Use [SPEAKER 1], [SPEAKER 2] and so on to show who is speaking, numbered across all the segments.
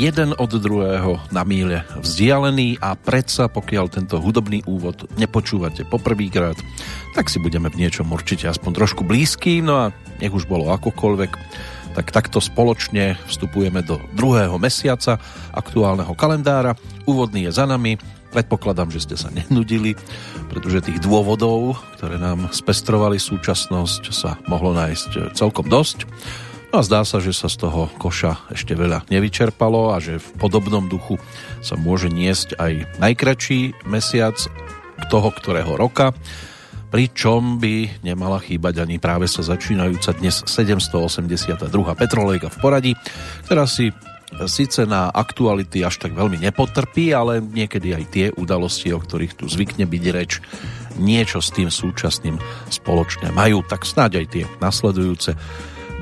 [SPEAKER 1] Jeden od druhého na míle vzdialení a predsa, pokiaľ tento hudobný úvod nepočúvate poprvýkrát, tak si budeme v niečom určite aspoň trošku blízky, no a nech už bolo akokoľvek, tak takto spoločne vstupujeme do druhého mesiaca aktuálneho kalendára. Úvodný je za nami, predpokladám, že ste sa nenudili, pretože tých dôvodov, ktoré nám spestrovali súčasnosť, sa mohlo nájsť celkom dosť. No a zdá sa, že sa z toho koša ešte veľa nevyčerpalo a že v podobnom duchu sa môže niesť aj najkračší mesiac toho ktorého roka, pričom by nemala chýbať ani práve sa začínajúca dnes 782. Petrolejka v poradí, ktorá si síce na aktuality až tak veľmi nepotrpí, ale niekedy aj tie udalosti, o ktorých tu zvykne byť reč, niečo s tým súčasným spoločne majú. Tak snáď aj tie nasledujúce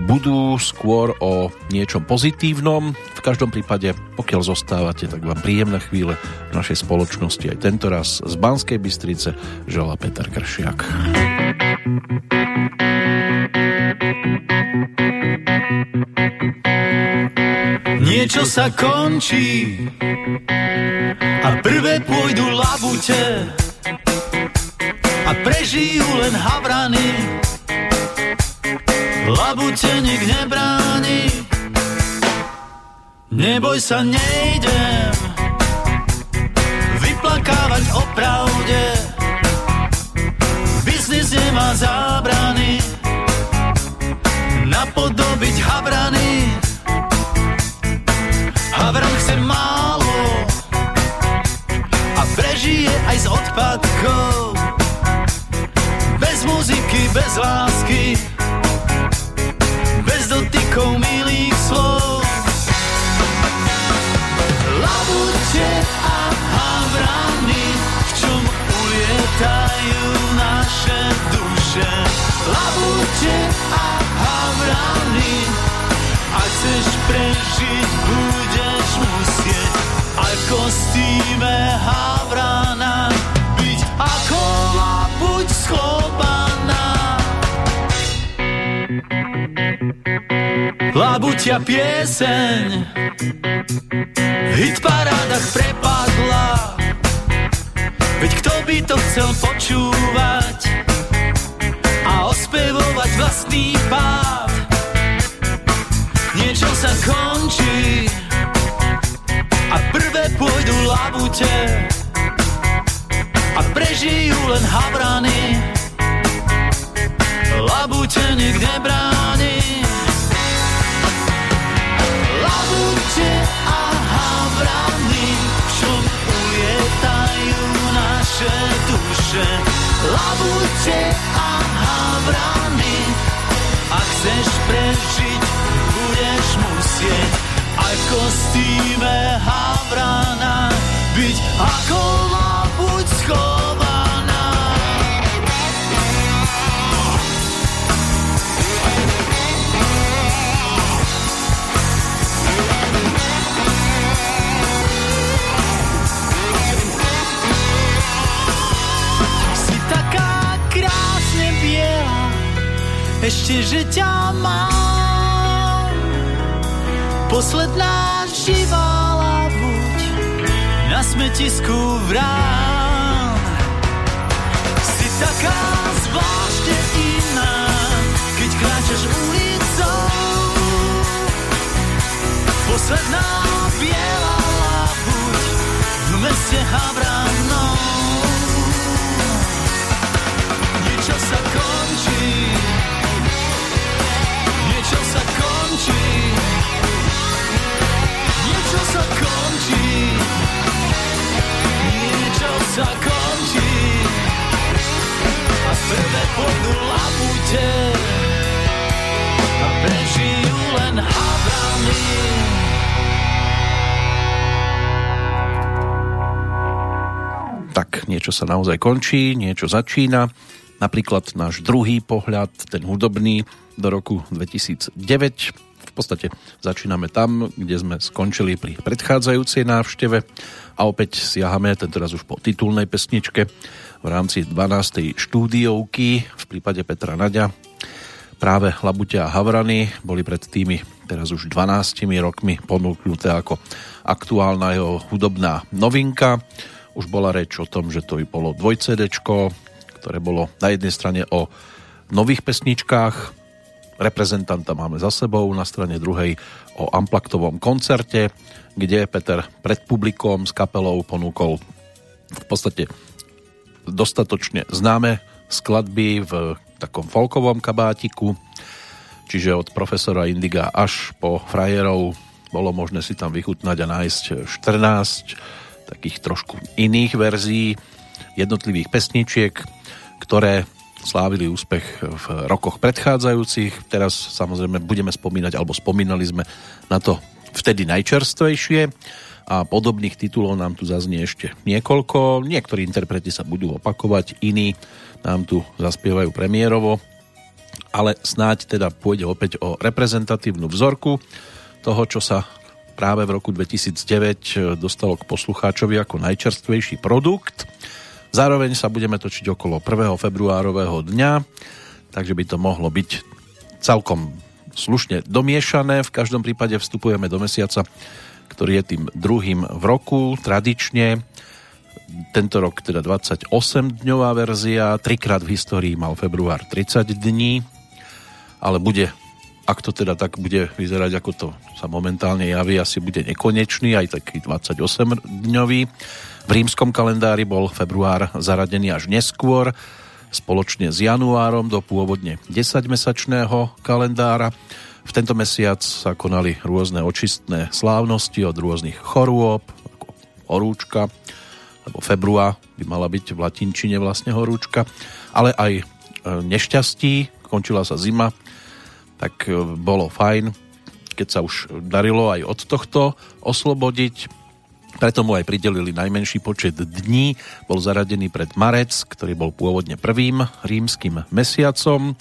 [SPEAKER 1] budú skôr o niečom pozitívnom. V každom prípade, pokiaľ zostávate, tak vám príjemné chvíle v našej spoločnosti aj tento raz z Banskej Bystrice žela Peter Kršiak.
[SPEAKER 2] Niečo sa končí a prvé pôjdu labute a prežijú len havrany labute nik nebráni. Neboj sa, nejdem vyplakávať o pravde. Biznis nemá zábrany napodobiť havrany. Havran chce málo a prežije aj z odpadkov. Bez muziky, bez lásky dotykov milých slov. Labute a havrany, v čom ulietajú naše duše. Labute a havrany, ak chceš prežiť, budeš musieť aj v kostýme havrana byť ako labuť schobaná. Labuťa pieseň. V hitparádach prepadla. Veď kto by to chcel počúvať a ospevovať vlastný pád? Niečo sa končí a prvé pôjdu labute a prežijú len havrany. Labute nikde bráni chceš prežiť, budeš musieť. Aj v kostýme havrana Byť ako že ťa mám. Posledná živá labuť na smetisku vrán. Si taká zvláštne iná, keď kráčaš ulicou. Posledná biela labuť v meste Havranou. Sa a prvé pôjdu labute a prežijú len havrany.
[SPEAKER 1] Tak niečo sa naozaj končí, niečo začína. Napríklad náš druhý pohľad, ten hudobný, do roku 2009. V podstate začíname tam, kde sme skončili pri predchádzajúcej návšteve a opäť siahame, tentoraz už po titulnej pesničke v rámci 12. štúdiovky v prípade Petra Naďa Práve Labute a Havrany boli pred tými teraz už 12 rokmi ponúknuté ako aktuálna jeho hudobná novinka. Už bola reč o tom, že to by bolo dvoj CD, ktoré bolo na jednej strane o nových pesničkách, reprezentanta máme za sebou, na strane druhej o amplaktovom koncerte, kde Peter pred publikom s kapelou ponúkol v podstate dostatočne známe skladby v takom folkovom kabátiku, čiže od profesora Indiga až po frajerov bolo možné si tam vychutnať a nájsť 14 takých trošku iných verzií jednotlivých pesničiek, ktoré slávili úspech v rokoch predchádzajúcich. Teraz samozrejme budeme spomínať, alebo spomínali sme na to vtedy najčerstvejšie a podobných titulov nám tu zaznie ešte niekoľko. Niektorí interpreti sa budú opakovať, iní nám tu zaspievajú premiérovo ale snáď teda pôjde opäť o reprezentatívnu vzorku toho, čo sa práve v roku 2009 dostalo k poslucháčovi ako najčerstvejší produkt. Zároveň sa budeme točiť okolo 1. februárového dňa, takže by to mohlo byť celkom slušne domiešané. V každom prípade vstupujeme do mesiaca, ktorý je tým druhým v roku. Tradične tento rok teda 28-dňová verzia, trikrát v histórii mal február 30 dní, ale bude, ak to teda tak bude vyzerať, ako to sa momentálne javí, asi bude nekonečný, aj taký 28-dňový. V rímskom kalendári bol február zaradený až neskôr, spoločne s januárom do pôvodne 10-mesačného kalendára. V tento mesiac sa konali rôzne očistné slávnosti od rôznych chorôb, ako horúčka, alebo februá by mala byť v latinčine vlastne horúčka, ale aj e, nešťastí, končila sa zima, tak e, bolo fajn, keď sa už darilo aj od tohto oslobodiť. Preto mu aj pridelili najmenší počet dní. Bol zaradený pred marec, ktorý bol pôvodne prvým rímským mesiacom.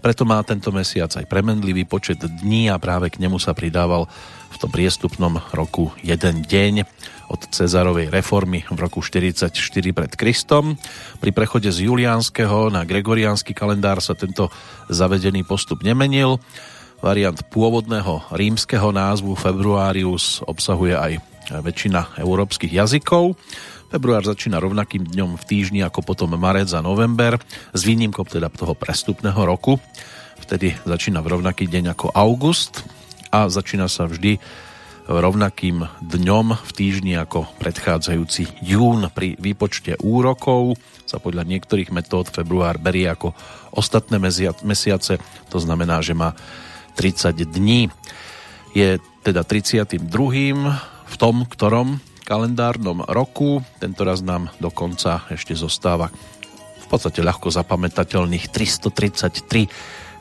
[SPEAKER 1] Preto má tento mesiac aj premendlivý počet dní a práve k nemu sa pridával v tom priestupnom roku jeden deň od Cezarovej reformy v roku 44 pred Kristom. Pri prechode z juliánskeho na gregoriánsky kalendár sa tento zavedený postup nemenil. Variant pôvodného rímskeho názvu Februarius obsahuje aj väčšina európskych jazykov. Február začína rovnakým dňom v týždni ako potom marec a november, s výnimkou teda toho prestupného roku. Vtedy začína v rovnaký deň ako august a začína sa vždy rovnakým dňom v týždni ako predchádzajúci jún. Pri výpočte úrokov sa podľa niektorých metód február berie ako ostatné mesiace, to znamená, že má 30 dní. Je teda 32. v tom, ktorom kalendárnom roku. Tento raz nám dokonca ešte zostáva v podstate ľahko zapamätateľných 333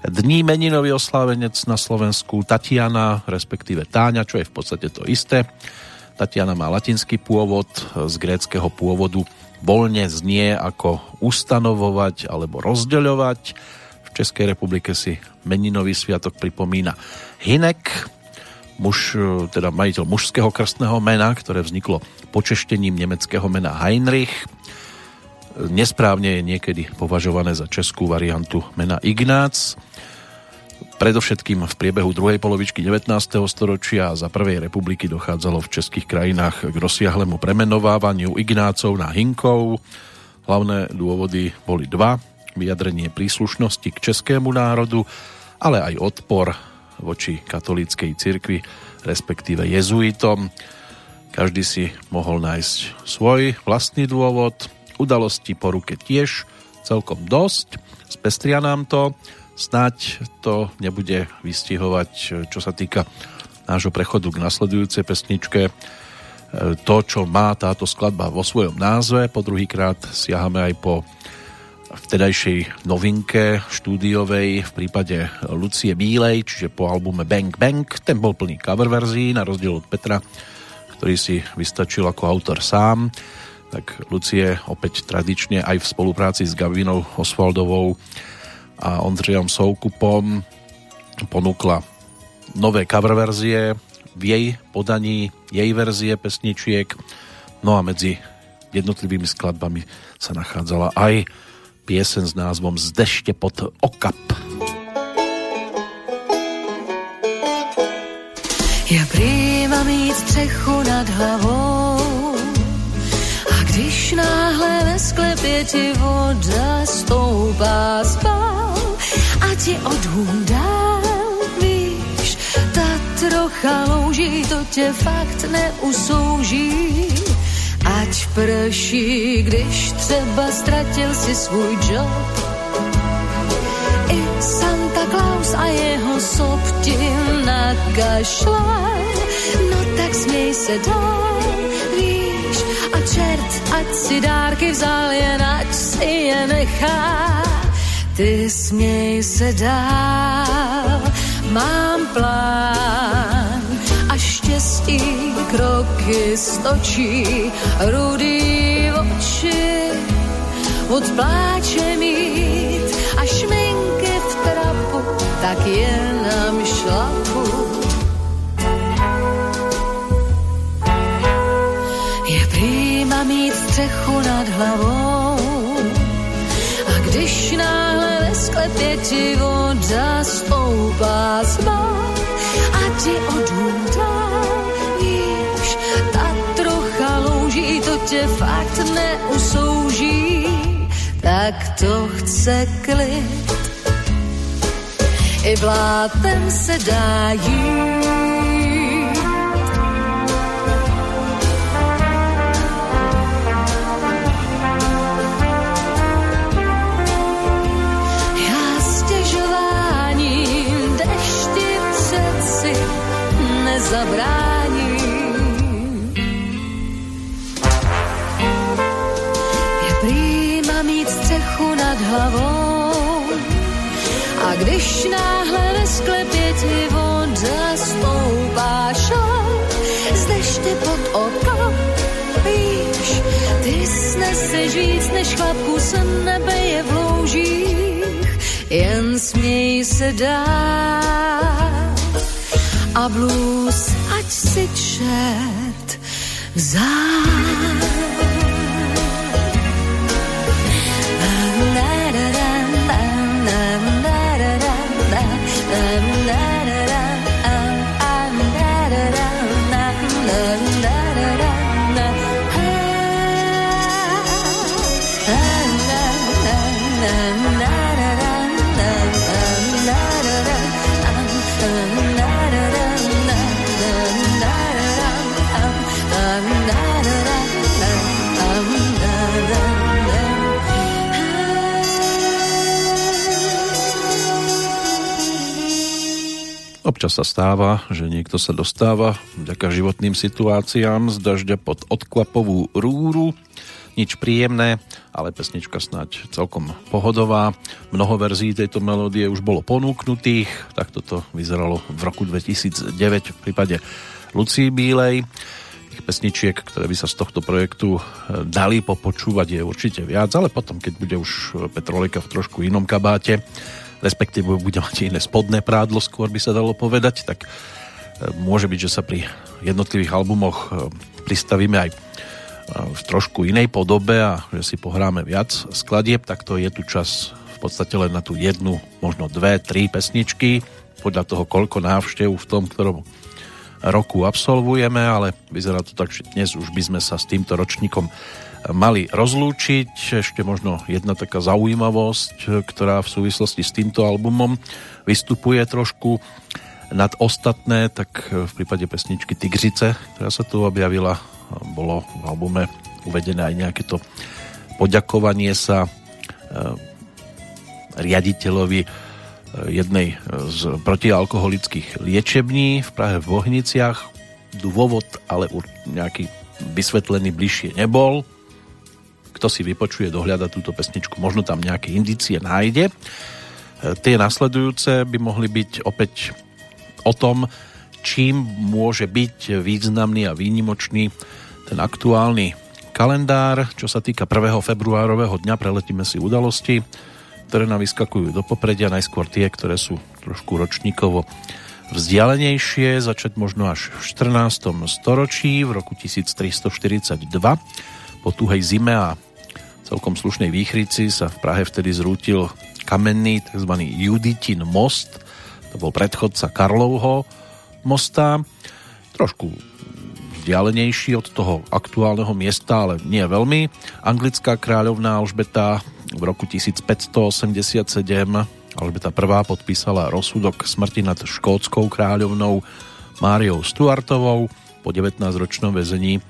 [SPEAKER 1] dní meninový oslávenec na Slovensku Tatiana, respektíve Táňa, čo je v podstate to isté. Tatiana má latinský pôvod, z gréckého pôvodu voľne znie ako ustanovovať alebo rozdeľovať. V Českej republike si meninový sviatok pripomína Hinek, muž, e, teda majiteľ mužského krstného mena, ktoré vzniklo počeštením nemeckého mena Heinrich. Nesprávne je niekedy považované za českú variantu mena Ignác. Predovšetkým v priebehu druhej polovičky 19. storočia za prvej republiky dochádzalo v českých krajinách k rozsiahlemu premenovávaniu Ignácov na Hinkov. Hlavné dôvody boli dva. Vyjadrenie príslušnosti k českému národu, ale aj odpor voči katolíckej cirkvi, respektíve jezuitom. Každý si mohol nájsť svoj vlastný dôvod, udalosti po ruke tiež celkom dosť, spestria nám to, snáď to nebude vystihovať, čo sa týka nášho prechodu k nasledujúcej pesničke, to, čo má táto skladba vo svojom názve. Po druhýkrát siahame aj po vtedajšej novinke štúdiovej v prípade Lucie Bílej, čiže po albume Bang Bang. Ten bol plný cover verzií, na rozdiel od Petra, ktorý si vystačil ako autor sám. Tak Lucie opäť tradične aj v spolupráci s Gavinou Osvaldovou a Ondřejom Soukupom ponúkla nové cover verzie v jej podaní, jej verzie pesničiek, no a medzi jednotlivými skladbami sa nachádzala aj piesen s názvom Z pod okap.
[SPEAKER 3] Ja prývam mít střechu nad hlavou Když náhle ve sklepě ti voda stoupá spál a ti odhům víš, ta trocha louží, to tě fakt neusouží. Ať prší, když třeba ztratil si svůj job, Santa Claus a jeho sob ti nakašlal. No tak směj se dál, a čert, ať si dárky vzal, jen ať si je nechá. Ty směj se dál, mám plán a štěstí kroky stočí, rudý oči od pláče mít a šminky v trapu, tak jenom šlapu. Střechu nad hlavou a když náhle ve sklepě ti voda stoupá svá a ti odhůdá, víš, ta trocha louží, to tě fakt neusouží, tak to chce klid. I blátem se dá jít. Nezabráním. Je prýma mít střechu nad hlavou a když náhle ve sklepě ti voda stoupá šal z deště pod oko, víš, ty sneseš víc než chlapku se nebe je v loužích, jen směj se dál a blues, ať si čert vzal.
[SPEAKER 1] Občas sa stáva, že niekto sa dostáva vďaka životným situáciám z dažďa pod odkvapovú rúru. Nič príjemné, ale pesnička snáď celkom pohodová. Mnoho verzií tejto melódie už bolo ponúknutých, tak toto vyzeralo v roku 2009 v prípade Lucii Bílej. Tých pesničiek, ktoré by sa z tohto projektu eh, dali popočúvať je určite viac, ale potom, keď bude už Petrolika v trošku inom kabáte, respektíve bude mať iné spodné prádlo, skôr by sa dalo povedať, tak e, môže byť, že sa pri jednotlivých albumoch e, pristavíme aj e, v trošku inej podobe a že si pohráme viac skladieb, tak to je tu čas v podstate len na tú jednu, možno dve, tri pesničky, podľa toho, koľko návštev v tom, ktorom roku absolvujeme, ale vyzerá to tak, že dnes už by sme sa s týmto ročníkom mali rozlúčiť. Ešte možno jedna taká zaujímavosť, ktorá v súvislosti s týmto albumom vystupuje trošku nad ostatné, tak v prípade pesničky Tigřice, ktorá sa tu objavila, bolo v albume uvedené aj nejaké to poďakovanie sa e, riaditeľovi e, jednej z protialkoholických liečební v Prahe v Bohniciach. Dôvod ale nejaký vysvetlený bližšie nebol kto si vypočuje, dohľada túto pesničku, možno tam nejaké indície nájde. E, tie nasledujúce by mohli byť opäť o tom, čím môže byť významný a výnimočný ten aktuálny kalendár. Čo sa týka 1. februárového dňa, preletíme si udalosti, ktoré nám vyskakujú do popredia, najskôr tie, ktoré sú trošku ročníkovo vzdialenejšie, začať možno až v 14. storočí, v roku 1342, po tuhej zime a celkom slušnej výchrici sa v Prahe vtedy zrútil kamenný tzv. Juditin most, to bol predchodca Karlovho mosta. Trošku vzdialenejší od toho aktuálneho miesta, ale nie veľmi. Anglická kráľovná Alžbeta v roku 1587 Alžbeta I podpísala rozsudok smrti nad škótskou kráľovnou Máriou Stuartovou. Po 19-ročnom väzení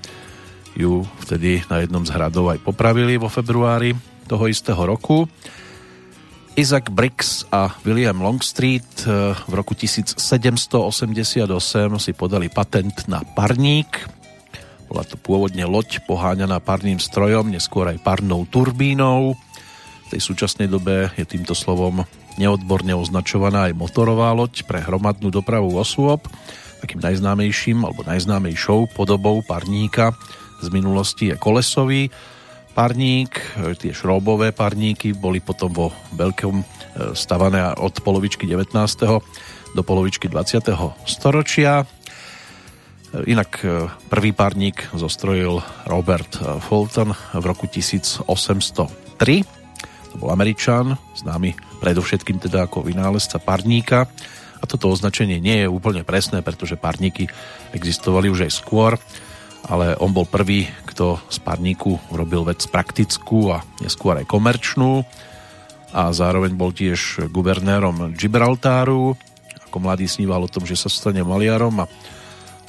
[SPEAKER 1] ju vtedy na jednom z hradov aj popravili vo februári toho istého roku. Isaac Briggs a William Longstreet eh, v roku 1788 si podali patent na parník. Bola to pôvodne loď poháňaná parným strojom, neskôr aj parnou turbínou. V tej súčasnej dobe je týmto slovom neodborne označovaná aj motorová loď pre hromadnú dopravu osôb. Takým najznámejším alebo najznámejšou podobou parníka z minulosti je kolesový parník, e, tie šrobové parníky boli potom vo veľkom e, stavané od polovičky 19. do polovičky 20. storočia. E, inak prvý párník zostrojil Robert Fulton v roku 1803. To bol Američan, známy predovšetkým teda ako vynálezca parníka. A toto označenie nie je úplne presné, pretože parníky existovali už aj skôr ale on bol prvý, kto z parníku urobil vec praktickú a neskôr aj komerčnú a zároveň bol tiež guvernérom Gibraltáru. Ako mladý sníval o tom, že sa stane maliarom a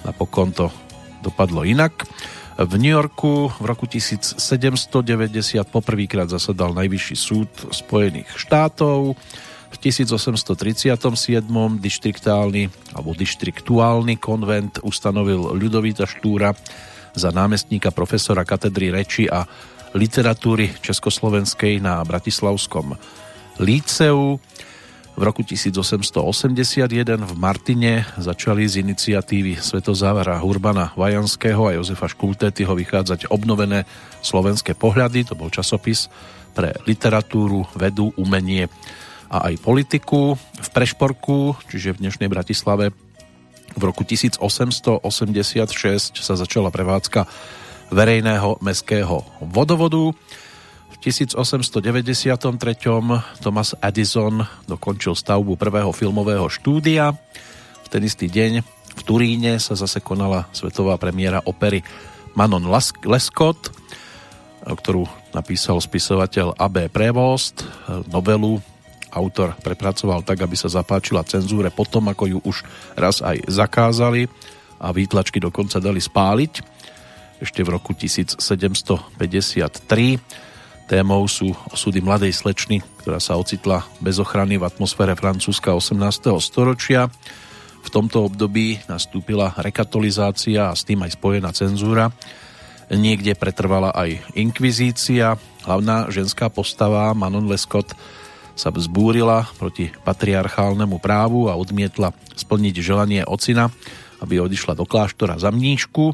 [SPEAKER 1] napokon to dopadlo inak. V New Yorku v roku 1790 poprvýkrát zasadal Najvyšší súd Spojených štátov. V 1837. dištriktálny alebo dištriktuálny konvent ustanovil Ľudovita Štúra za námestníka profesora katedry reči a literatúry Československej na Bratislavskom líceu. V roku 1881 v Martine začali z iniciatívy Svetozávara Urbana Vajanského a Jozefa Škultétyho vychádzať obnovené slovenské pohľady. To bol časopis pre literatúru, vedu, umenie a aj politiku v Prešporku, čiže v dnešnej Bratislave. V roku 1886 sa začala prevádzka verejného meského vodovodu. V 1893 Thomas Edison dokončil stavbu prvého filmového štúdia. V ten istý deň v Turíne sa zase konala svetová premiéra opery Manon Lescott, ktorú napísal spisovateľ A.B. Prevost, novelu autor prepracoval tak, aby sa zapáčila cenzúre potom, ako ju už raz aj zakázali a výtlačky dokonca dali spáliť. Ešte v roku 1753 témou sú osudy mladej slečny, ktorá sa ocitla bez ochrany v atmosfére Francúzska 18. storočia. V tomto období nastúpila rekatolizácia a s tým aj spojená cenzúra. Niekde pretrvala aj inkvizícia. Hlavná ženská postava Manon Lescott sa vzbúrila proti patriarchálnemu právu a odmietla splniť želanie ocina, aby odišla do kláštora za mníšku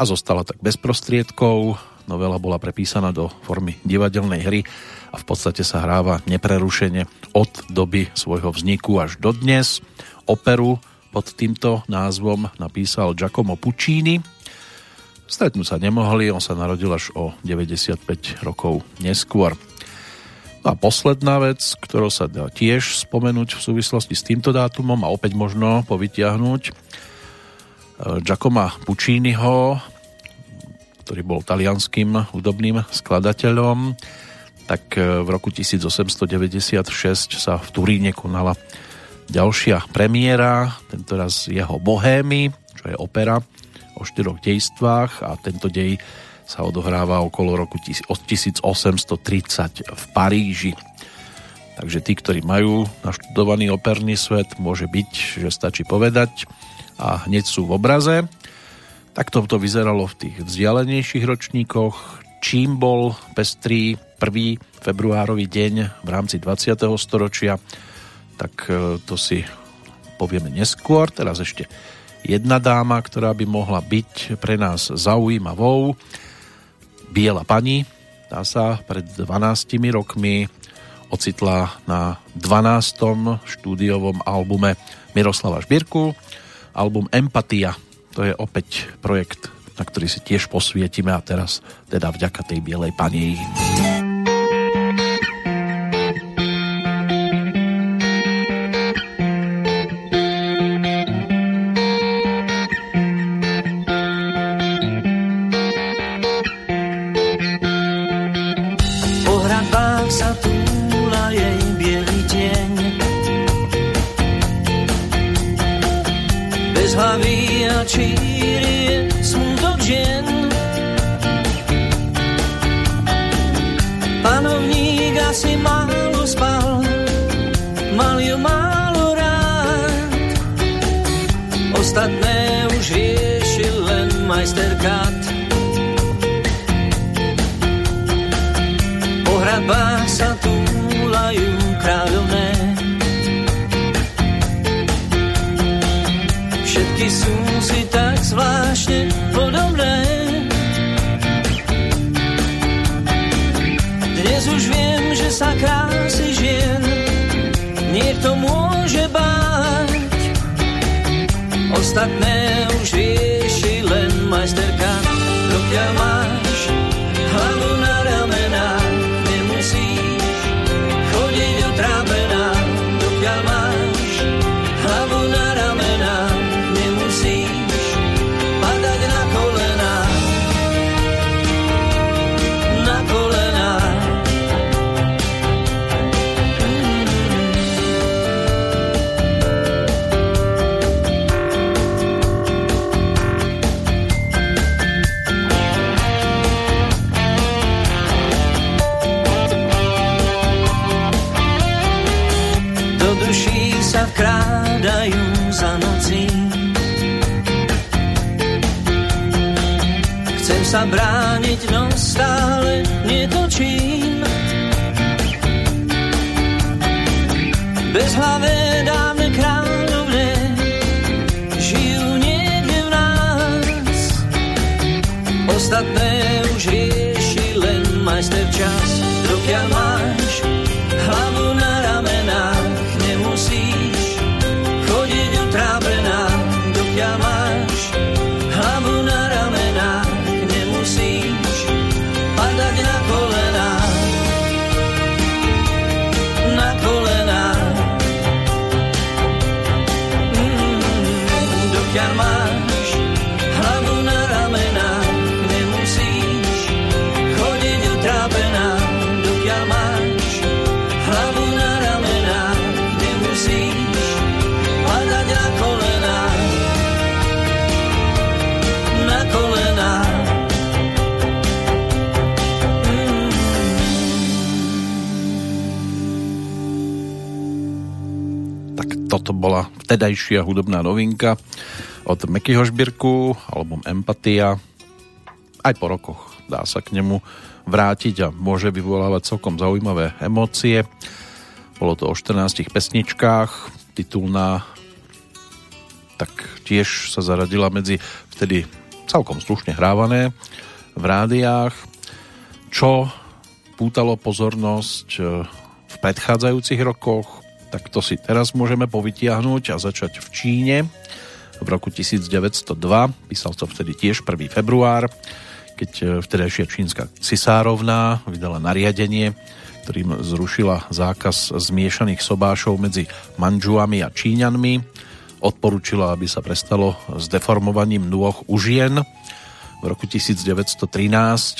[SPEAKER 1] a zostala tak bez prostriedkov. Novela bola prepísaná do formy divadelnej hry a v podstate sa hráva neprerušene od doby svojho vzniku až do dnes. Operu pod týmto názvom napísal Giacomo Puccini. Stretnúť sa nemohli, on sa narodil až o 95 rokov neskôr. A posledná vec, ktorú sa dá tiež spomenúť v súvislosti s týmto dátumom a opäť možno povytiahnuť e, Giacomo Pucciniho, ktorý bol talianským hudobným skladateľom, tak e, v roku 1896 sa v Turíne konala ďalšia premiéra, tentoraz jeho Bohémy, čo je opera o štyroch dejstvách a tento dej sa odohráva okolo roku 1830 v Paríži. Takže tí, ktorí majú naštudovaný operný svet, môže byť, že stačí povedať a hneď sú v obraze. Tak to vyzeralo v tých vzdialenejších ročníkoch. Čím bol pestrý 1. februárový deň v rámci 20. storočia, tak e, to si povieme neskôr. Teraz ešte jedna dáma, ktorá by mohla byť pre nás zaujímavou Biela pani, tá sa pred 12 rokmi ocitla na 12. štúdiovom albume Miroslava Šbírku, album Empatia. To je opäť projekt, na ktorý si tiež posvietime a teraz teda vďaka tej Bielej pani.
[SPEAKER 4] hrbách tree Ostatné už rieši len majsterka, máš hlavu len majster čas, dokiaľ
[SPEAKER 1] vtedajšia hudobná novinka od Mekyho Žbirku, album Empatia. Aj po rokoch dá sa k nemu vrátiť a môže vyvolávať celkom zaujímavé emócie. Bolo to o 14 pesničkách, titulná tak tiež sa zaradila medzi vtedy celkom slušne hrávané v rádiách, čo pútalo pozornosť e, v predchádzajúcich rokoch, tak to si teraz môžeme povytiahnuť a začať v Číne v roku 1902. Písal to vtedy tiež 1. február, keď e, vtedajšia čínska cisárovná vydala nariadenie, ktorým zrušila zákaz zmiešaných sobášov medzi manžuami a Číňanmi. Odporúčila, aby sa prestalo s deformovaním nôh u žien. V roku 1913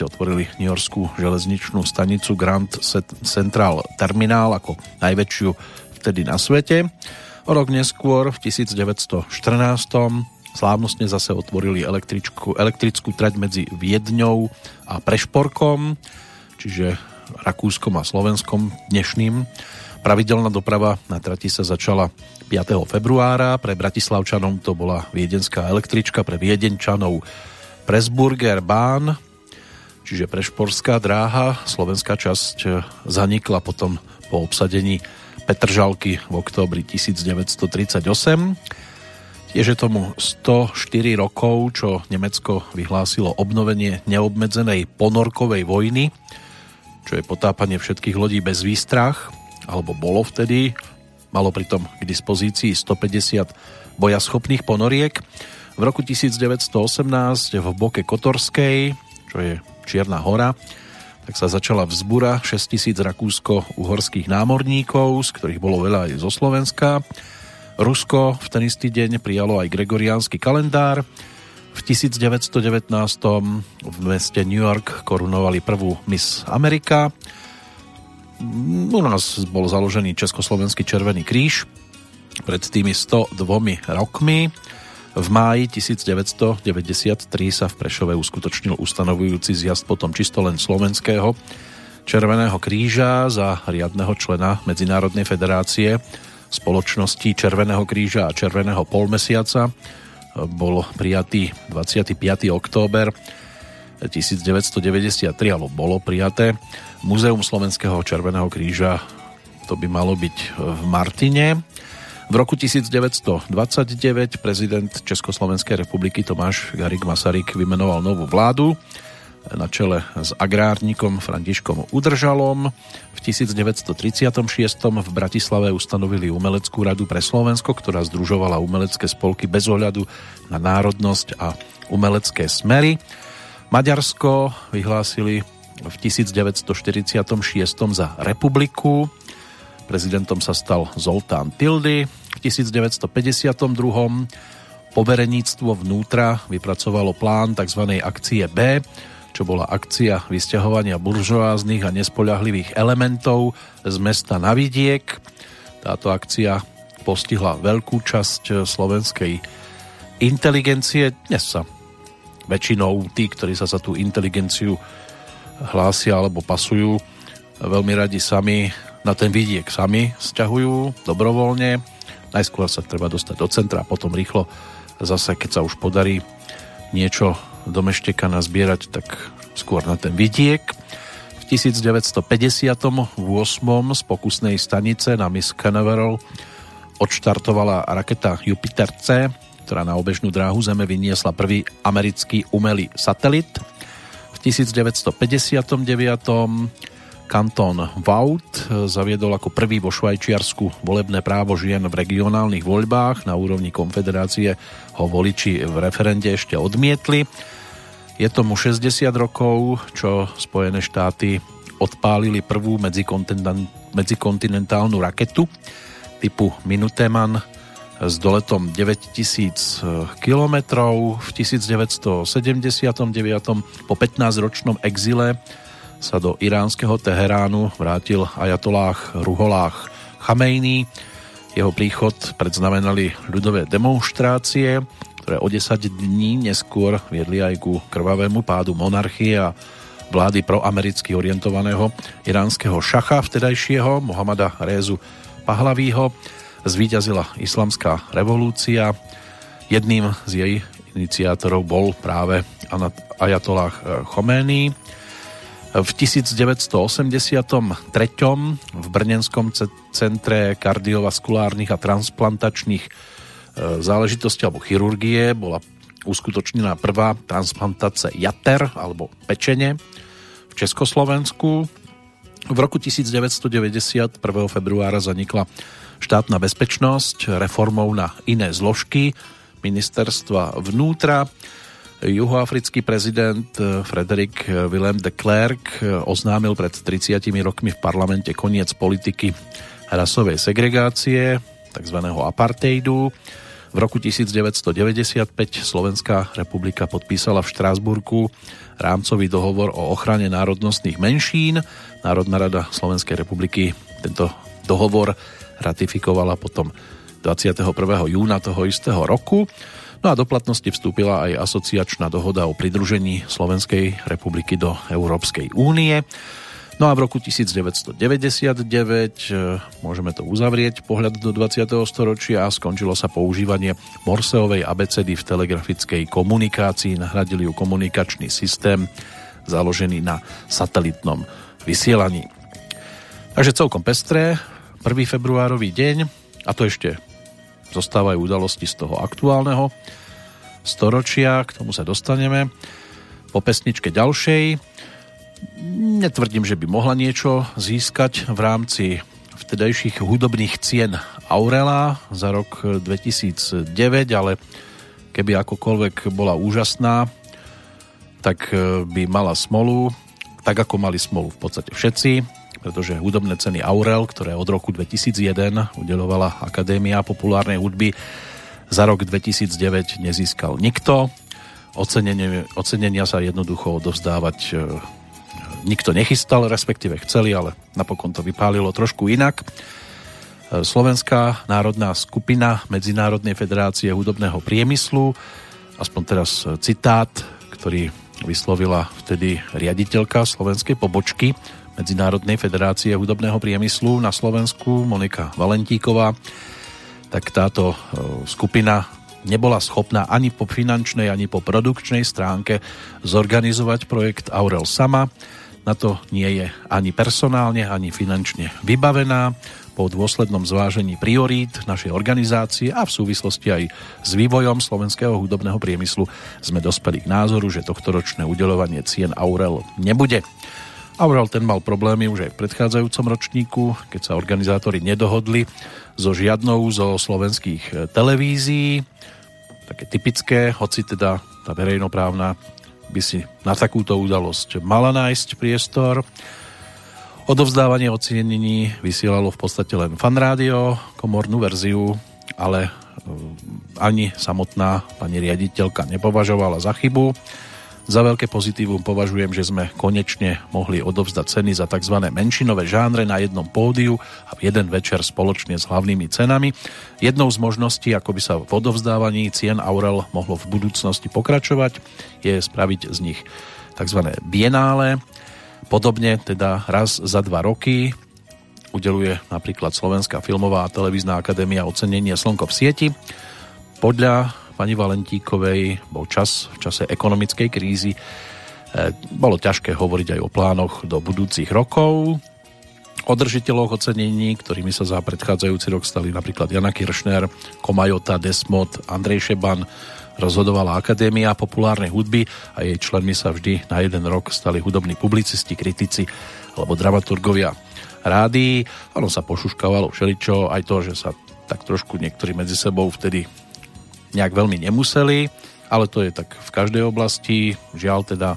[SPEAKER 1] otvorili New Yorkskú železničnú stanicu Grand Central Terminal ako najväčšiu vtedy na svete. O rok neskôr, v 1914 slávnostne zase otvorili elektrickú, elektrickú trať medzi Viedňou a Prešporkom, čiže Rakúskom a Slovenskom dnešným. Pravidelná doprava na trati sa začala 5. februára. Pre Bratislavčanov to bola viedenská električka, pre Viedenčanov Presburger Bahn, čiže Prešporská dráha. Slovenská časť zanikla potom po obsadení Petržalky v októbri 1938. Tiež je tomu 104 rokov, čo Nemecko vyhlásilo obnovenie neobmedzenej ponorkovej vojny, čo je potápanie všetkých lodí bez výstrach, alebo bolo vtedy, malo pritom k dispozícii 150 bojaschopných ponoriek. V roku 1918 v Boke Kotorskej, čo je Čierna hora, tak sa začala vzbura 6000 rakúsko-uhorských námorníkov, z ktorých bolo veľa aj zo Slovenska. Rusko v ten istý deň prijalo aj gregoriánsky kalendár. V 1919 v meste New York korunovali prvú Miss Amerika. U nás bol založený Československý Červený kríž pred tými 102 rokmi. V máji 1993 sa v Prešove uskutočnil ustanovujúci zjazd potom čisto len slovenského Červeného kríža za riadneho člena Medzinárodnej federácie spoločnosti Červeného kríža a Červeného polmesiaca. Bol prijatý 25. október 1993, alebo bolo prijaté. Múzeum Slovenského Červeného kríža to by malo byť v Martine. V roku 1929 prezident Československej republiky Tomáš Garik Masaryk vymenoval novú vládu na čele s agrárnikom Františkom Udržalom. V 1936 v Bratislave ustanovili Umeleckú radu pre Slovensko, ktorá združovala umelecké spolky bez ohľadu na národnosť a umelecké smery. Maďarsko vyhlásili v 1946 za republiku Prezidentom sa stal Zoltán Tildy. V 1952. povereníctvo vnútra vypracovalo plán tzv. akcie B, čo bola akcia vysťahovania buržoáznych a nespoľahlivých elementov z mesta na vidiek. Táto akcia postihla veľkú časť slovenskej inteligencie. Dnes sa väčšinou tí, ktorí sa za tú inteligenciu hlásia alebo pasujú, veľmi radi sami na ten vidiek sami sťahujú dobrovoľne. Najskôr sa treba dostať do centra a potom rýchlo zase, keď sa už podarí niečo do Mešteka nazbierať, tak skôr na ten vidiek. V 1958 z pokusnej stanice na Miss Canaveral odštartovala raketa Jupiter C, ktorá na obežnú dráhu Zeme vyniesla prvý americký umelý satelit. V 1959 Kantón Vaud zaviedol ako prvý vo Švajčiarsku volebné právo žien v regionálnych voľbách. Na úrovni konfederácie ho voliči v referende ešte odmietli. Je tomu 60 rokov, čo Spojené štáty odpálili prvú medzikontinentálnu raketu typu Minuteman s doletom 9000 km. V 1979 po 15-ročnom exile sa do iránskeho Teheránu vrátil ajatolách Ruholách Chamejný. Jeho príchod predznamenali ľudové demonstrácie, ktoré o 10 dní neskôr viedli aj ku krvavému pádu monarchie a vlády proamericky orientovaného iránskeho šacha vtedajšieho Mohamada Rézu Pahlavího. Zvíťazila islamská revolúcia. Jedným z jej iniciátorov bol práve Ajatollah Khomeini v 1983. v Brnenskom centre kardiovaskulárnych a transplantačných e, záležitostí alebo chirurgie bola uskutočnená prvá transplantácia jater alebo pečenie v Československu. V roku 1990 1. februára zanikla štátna bezpečnosť reformou na iné zložky ministerstva vnútra. Juhoafrický prezident eh, Frederick eh, Willem de Klerk eh, oznámil pred 30 rokmi v parlamente koniec politiky rasovej segregácie, tzv. apartheidu. V roku 1995 Slovenská republika podpísala v Štrásburku rámcový dohovor o ochrane národnostných menšín. Národná rada Slovenskej republiky tento dohovor ratifikovala potom 21. júna toho istého roku. No a do platnosti vstúpila aj asociačná dohoda o pridružení Slovenskej republiky do Európskej únie. No a v roku 1999 e, môžeme to uzavrieť pohľad do 20. storočia a skončilo sa používanie Morseovej abecedy v telegrafickej komunikácii. Nahradili ju komunikačný systém založený na satelitnom vysielaní. Takže celkom pestré, 1. februárový deň a to ešte zostávajú udalosti z toho aktuálneho storočia, k tomu sa dostaneme. Po pesničke ďalšej. Netvrdím, že by mohla niečo získať v rámci vtedajších hudobných cien Aurela za rok 2009, ale keby akokoľvek bola úžasná, tak e, by mala smolu, tak ako mali smolu v podstate všetci, pretože hudobné ceny Aurel, ktoré od roku 2001 udelovala Akadémia populárnej hudby, za rok 2009 nezískal nikto. Ocenenie, ocenenia sa jednoducho odovzdávať e, nikto nechystal, respektíve chceli, ale napokon to vypálilo trošku inak. E, Slovenská národná skupina Medzinárodnej federácie hudobného priemyslu, aspoň teraz citát, ktorý vyslovila vtedy riaditeľka slovenskej pobočky Medzinárodnej federácie hudobného priemyslu na Slovensku, Monika Valentíková, tak táto skupina nebola schopná ani po finančnej, ani po produkčnej stránke zorganizovať projekt Aurel sama. Na to nie je ani personálne, ani finančne vybavená. Po dôslednom zvážení priorít našej organizácie a v súvislosti aj s vývojom slovenského hudobného priemyslu sme dospeli k názoru, že tohto ročné udelovanie cien Aurel nebude. Aurel ten mal problémy už aj v predchádzajúcom ročníku, keď sa organizátori nedohodli so žiadnou zo slovenských televízií také typické, hoci teda tá verejnoprávna by si na takúto udalosť mala nájsť priestor. Odovzdávanie ocenení vysielalo v podstate len fanrádio, komornú verziu, ale e, ani samotná pani riaditeľka nepovažovala za chybu. Za veľké pozitívum považujem, že sme konečne mohli odovzdať ceny za tzv. menšinové žánre na jednom pódiu a v jeden večer spoločne s hlavnými cenami. Jednou z možností, ako by sa v odovzdávaní cien Aurel mohlo v budúcnosti pokračovať, je spraviť z nich tzv. bienále. Podobne teda raz za dva roky udeluje napríklad Slovenská filmová a televízna akadémia ocenenie Slnko v sieti. Podľa pani Valentíkovej bol čas v čase ekonomickej krízy. E, bolo ťažké hovoriť aj o plánoch do budúcich rokov. O držiteľoch ocenení, ktorými sa za predchádzajúci rok stali napríklad Jana Kiršner, Komajota, Desmod, Andrej Šeban, rozhodovala Akadémia populárnej hudby a jej členmi sa vždy na jeden rok stali hudobní publicisti, kritici alebo dramaturgovia rádií. Ono sa pošuškávalo všeličo, aj to, že sa tak trošku niektorí medzi sebou vtedy nejak veľmi nemuseli, ale to je tak v každej oblasti. Žiaľ teda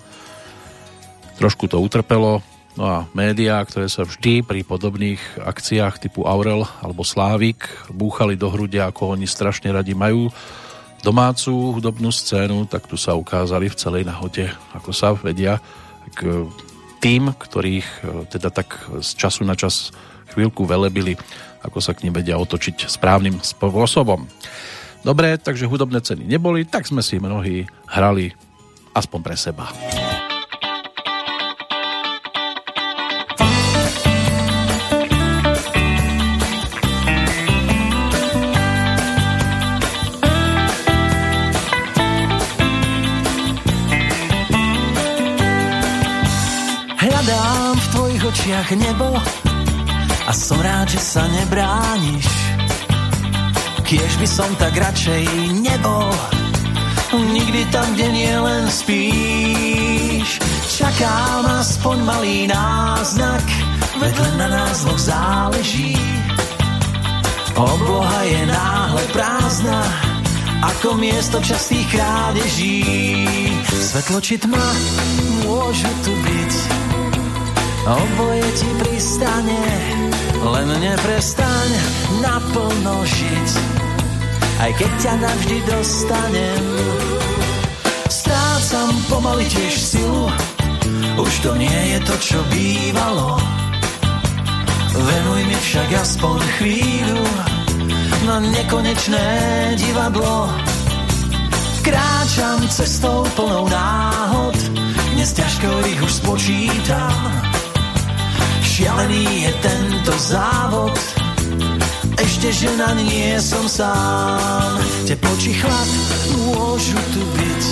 [SPEAKER 1] trošku to utrpelo. No a médiá, ktoré sa vždy pri podobných akciách typu Aurel alebo Slávik búchali do hrudia, ako oni strašne radi majú domácu hudobnú scénu, tak tu sa ukázali v celej nahote, ako sa vedia k tým, ktorých e, teda tak z času na čas chvíľku velebili, ako sa k nim vedia otočiť správnym spôsobom. Dobre, takže hudobné ceny neboli, tak sme si mnohí hrali aspoň pre seba.
[SPEAKER 5] Hľadám v tvojich očiach nebo a som rád, že sa nebrániš Kiež by som tak radšej nebol. Nikdy tam, kde nie len spíš. Čakám aspoň malý náznak Vedle na nás dvoch záleží Obloha je náhle prázdna Ako miesto častých krádeží. Svetlo či tma môžu tu byť Oboje ti pristane Len neprestaň naplno žiť aj keď ťa navždy dostanem. Strácam pomaly tiež silu, už to nie je to, čo bývalo. Venuj mi však aspoň chvíľu na nekonečné divadlo. Kráčam cestou plnou náhod, dnes ťažko ich už spočítam. Šialený je tento závod, ešte, že na nie som sám. Teplo či chlad môžu tu byť,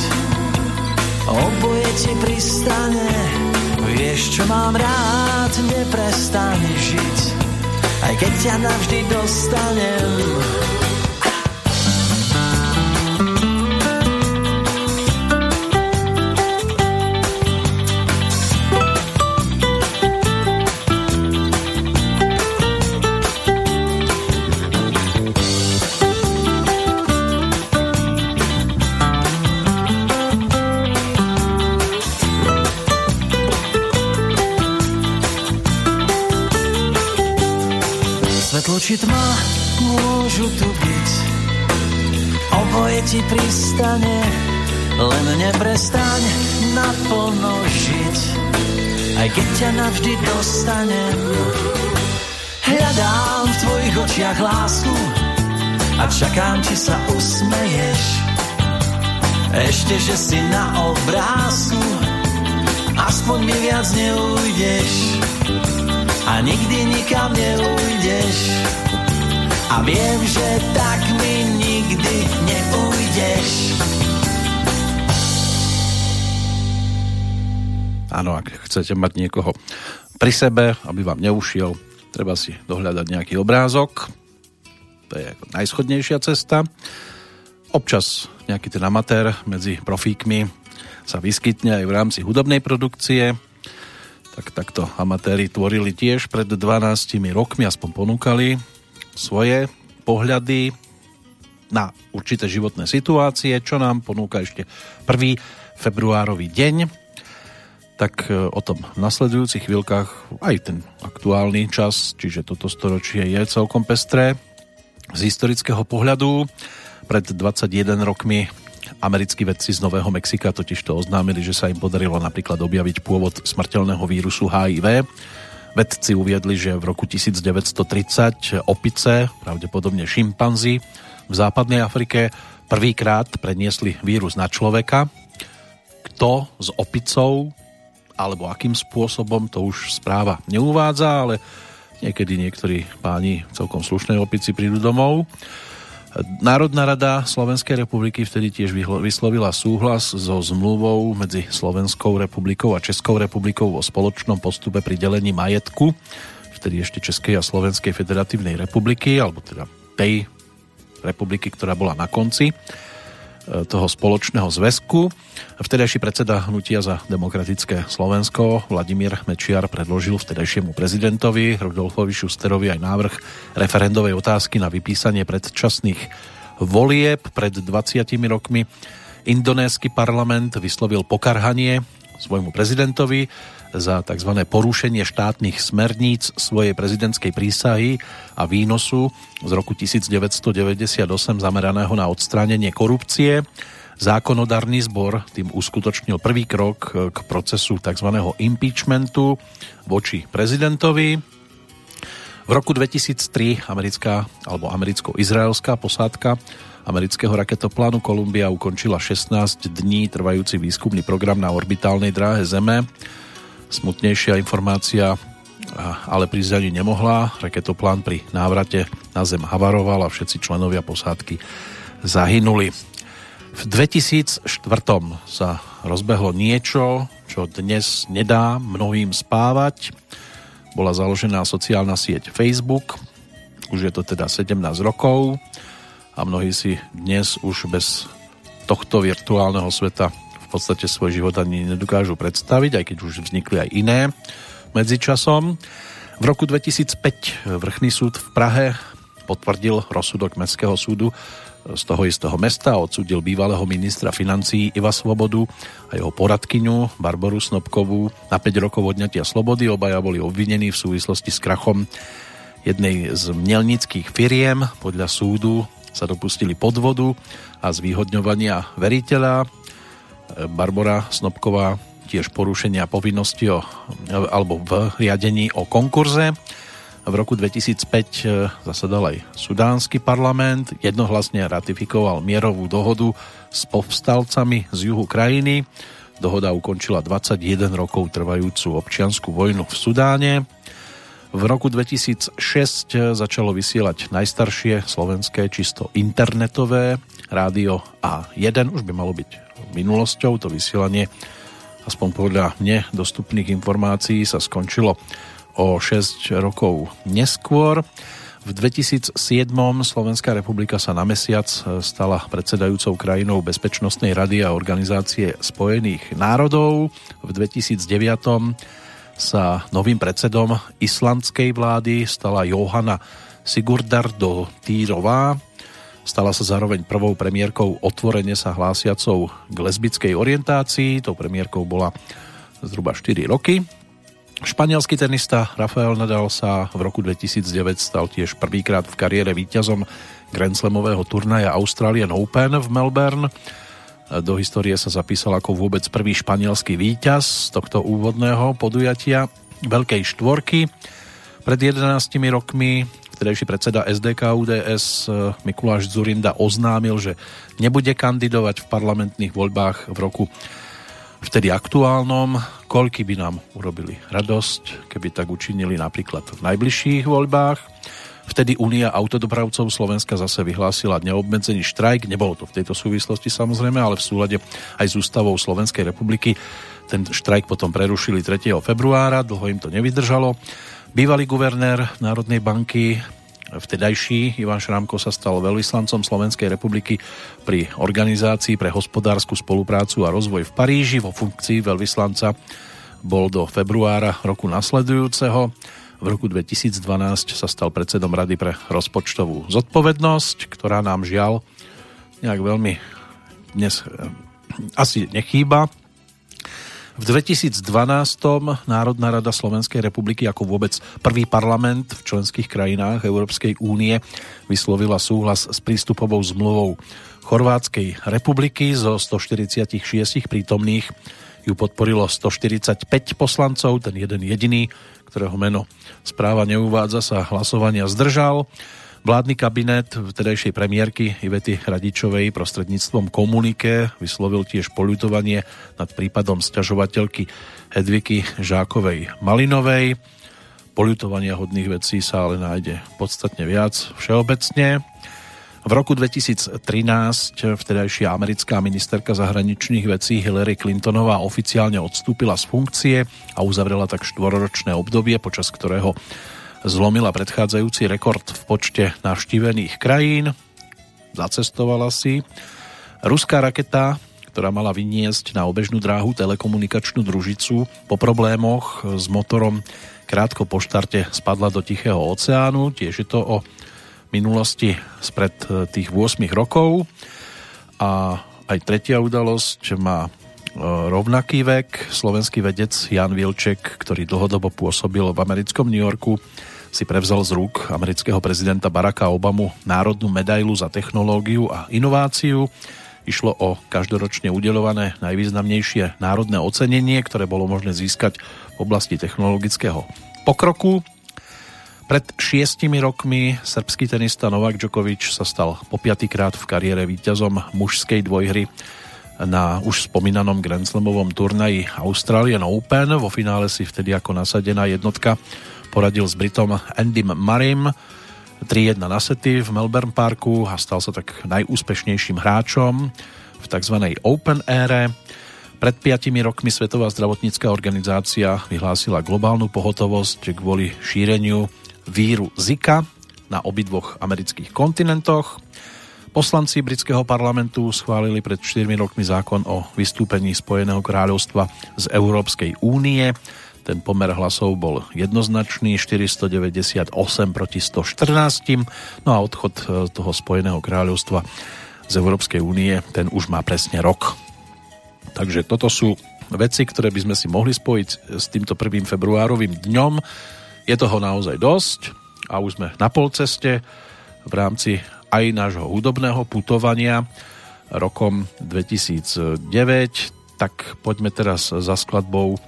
[SPEAKER 5] oboje ti pristane. Vieš, čo mám rád, neprestane žiť, aj keď ťa navždy dostanem. Či tma môžu tu byť. Oboje ti pristane, len neprestaň naplno žiť.
[SPEAKER 2] aj keď ťa navždy dostanem. Hľadám v tvojich očiach lásku a čakám, či sa usmeješ. Ešte, že si na obrázku, aspoň mi viac neujdeš a nikdy nikam neujdeš. A viem, že tak mi nikdy neujdeš.
[SPEAKER 1] Áno, ak chcete mať niekoho pri sebe, aby vám neušiel, treba si dohľadať nejaký obrázok. To je najschodnejšia cesta. Občas nejaký ten amatér medzi profíkmi sa vyskytne aj v rámci hudobnej produkcie tak takto amatéri tvorili tiež pred 12 rokmi, aspoň ponúkali svoje pohľady na určité životné situácie, čo nám ponúka ešte 1. februárový deň. Tak e, o tom v nasledujúcich chvíľkach aj ten aktuálny čas, čiže toto storočie je celkom pestré. Z historického pohľadu pred 21 rokmi Americkí vedci z Nového Mexika totiž to oznámili, že sa im podarilo napríklad objaviť pôvod smrteľného vírusu HIV. Vedci uviedli, že v roku 1930 opice, pravdepodobne šimpanzi, v západnej Afrike prvýkrát preniesli vírus na človeka. Kto s opicou alebo akým spôsobom to už správa neuvádza, ale niekedy niektorí páni celkom slušnej opici prídu domov. Národná rada Slovenskej republiky vtedy tiež vyslovila súhlas so zmluvou medzi Slovenskou republikou a Českou republikou o spoločnom postupe pri delení majetku, vtedy ešte Českej a Slovenskej federatívnej republiky, alebo teda tej republiky, ktorá bola na konci toho spoločného zväzku. Vtedajší predseda hnutia za demokratické Slovensko Vladimír Mečiar predložil vtedajšiemu prezidentovi Rudolfovi Šusterovi aj návrh referendovej otázky na vypísanie predčasných volieb pred 20 rokmi. Indonésky parlament vyslovil pokarhanie svojmu prezidentovi za tzv. porušenie štátnych smerníc svojej prezidentskej prísahy a výnosu z roku 1998 zameraného na odstránenie korupcie. Zákonodárny zbor tým uskutočnil prvý krok k procesu tzv. impeachmentu voči prezidentovi. V roku 2003 americká alebo americko-izraelská posádka amerického raketoplánu Kolumbia ukončila 16 dní trvajúci výskumný program na orbitálnej dráhe Zeme Smutnejšia informácia, ale prísť ani nemohla. Raketoplán pri návrate na Zem havaroval a všetci členovia posádky zahynuli. V 2004 sa rozbehlo niečo, čo dnes nedá mnohým spávať. Bola založená sociálna sieť Facebook, už je to teda 17 rokov a mnohí si dnes už bez tohto virtuálneho sveta v podstate svoj život ani nedokážu predstaviť, aj keď už vznikli aj iné medzičasom. V roku 2005 vrchný súd v Prahe potvrdil rozsudok Mestského súdu z toho istého mesta a odsudil bývalého ministra financí Iva Svobodu a jeho poradkyňu Barboru Snobkovú na 5 rokov odňatia slobody. Obaja boli obvinení v súvislosti s krachom jednej z mielnických firiem. Podľa súdu sa dopustili podvodu a zvýhodňovania veriteľa Barbara Snobková tiež porušenia povinnosti o, alebo v riadení o konkurze. V roku 2005 e, zasadal aj sudánsky parlament, jednohlasne ratifikoval mierovú dohodu s povstalcami z juhu krajiny. Dohoda ukončila 21 rokov trvajúcu občianskú vojnu v Sudáne. V roku 2006 začalo vysielať najstaršie slovenské čisto internetové rádio A1, už by malo byť minulosťou. To vysielanie, aspoň podľa mne dostupných informácií, sa skončilo o 6 rokov neskôr. V 2007 Slovenská republika sa na mesiac stala predsedajúcou krajinou Bezpečnostnej rady a Organizácie spojených národov. V 2009 sa novým predsedom islandskej vlády stala Johanna Sigurdardo Týrová. Stala sa zároveň prvou premiérkou otvorene sa hlásiacou k lesbickej orientácii. Tou premiérkou bola zhruba 4 roky. Španielský tenista Rafael Nadal sa v roku 2009 stal tiež prvýkrát v kariére víťazom Grand Slamového turnaja Australian Open v Melbourne. Do histórie sa zapísal ako vôbec prvý španielský víťaz z tohto úvodného podujatia Veľkej štvorky. Pred 11 rokmi vtedajší predseda SDK UDS eh, Mikuláš Zurinda oznámil, že nebude kandidovať v parlamentných voľbách v roku vtedy aktuálnom, koľky by nám urobili radosť, keby tak učinili napríklad v najbližších voľbách. Vtedy Únia autodopravcov Slovenska zase vyhlásila neobmedzený štrajk. Nebolo to v tejto súvislosti samozrejme, ale v súlade aj s ústavou Slovenskej republiky. Ten štrajk potom prerušili 3. februára, dlho im to nevydržalo. Bývalý guvernér Národnej banky vtedajší Ivan Šrámko sa stal veľvyslancom Slovenskej republiky pri Organizácii pre hospodárskú spoluprácu a rozvoj v Paríži vo funkcii veľvyslanca bol do februára roku nasledujúceho. V roku 2012 sa stal predsedom Rady pre rozpočtovú zodpovednosť, ktorá nám žiaľ nejak veľmi dnes eh, asi nechýba. V 2012 Národná rada Slovenskej republiky ako vôbec prvý parlament v členských krajinách Európskej únie vyslovila súhlas s prístupovou zmluvou Chorvátskej republiky zo 146 prítomných ju podporilo 145 poslancov, ten jeden jediný, ktorého meno správa neuvádza, sa hlasovania zdržal. Vládny kabinet vtedajšej premiérky Ivety Radičovej prostredníctvom komunike vyslovil tiež poľutovanie nad prípadom sťažovateľky Hedviky Žákovej Malinovej. Poľutovania hodných vecí sa ale nájde podstatne viac všeobecne. V roku 2013 vtedajšia americká ministerka zahraničných vecí Hillary Clintonová oficiálne odstúpila z funkcie a uzavrela tak štvororočné obdobie, počas ktorého zlomila predchádzajúci rekord v počte navštívených krajín. Zacestovala si. Ruská raketa, ktorá mala vyniesť na obežnú dráhu telekomunikačnú družicu, po problémoch s motorom krátko po štarte spadla do Tichého oceánu. Tiež je to o minulosti spred e, tých 8 rokov a aj tretia udalosť má e, rovnaký vek. Slovenský vedec Jan Vilček, ktorý dlhodobo pôsobil v americkom New Yorku, si prevzal z rúk amerického prezidenta Baracka Obamu národnú medailu za technológiu a inováciu. Išlo o každoročne udelované najvýznamnejšie národné ocenenie, ktoré bolo možné získať v oblasti technologického pokroku. Pred šiestimi rokmi srbský tenista Novak Djokovic sa stal po piatýkrát v kariére víťazom mužskej dvojhry na už spomínanom Grand Slamovom turnaji Australian Open. Vo finále si vtedy ako nasadená jednotka poradil s Britom Andym Marim 3-1 na sety v Melbourne Parku a stal sa tak najúspešnejším hráčom v tzv. Open ére. Pred piatimi rokmi Svetová zdravotnícká organizácia vyhlásila globálnu pohotovosť kvôli šíreniu víru Zika na obidvoch amerických kontinentoch. Poslanci britského parlamentu schválili pred 4 rokmi zákon o vystúpení Spojeného kráľovstva z Európskej únie. Ten pomer hlasov bol jednoznačný, 498 proti 114. No a odchod e, toho Spojeného kráľovstva z Európskej únie, ten už má presne rok. Takže toto sú veci, ktoré by sme si mohli spojiť s týmto 1. februárovým dňom je toho naozaj dosť a už sme na polceste v rámci aj nášho hudobného putovania rokom 2009. Tak poďme teraz za skladbou, e,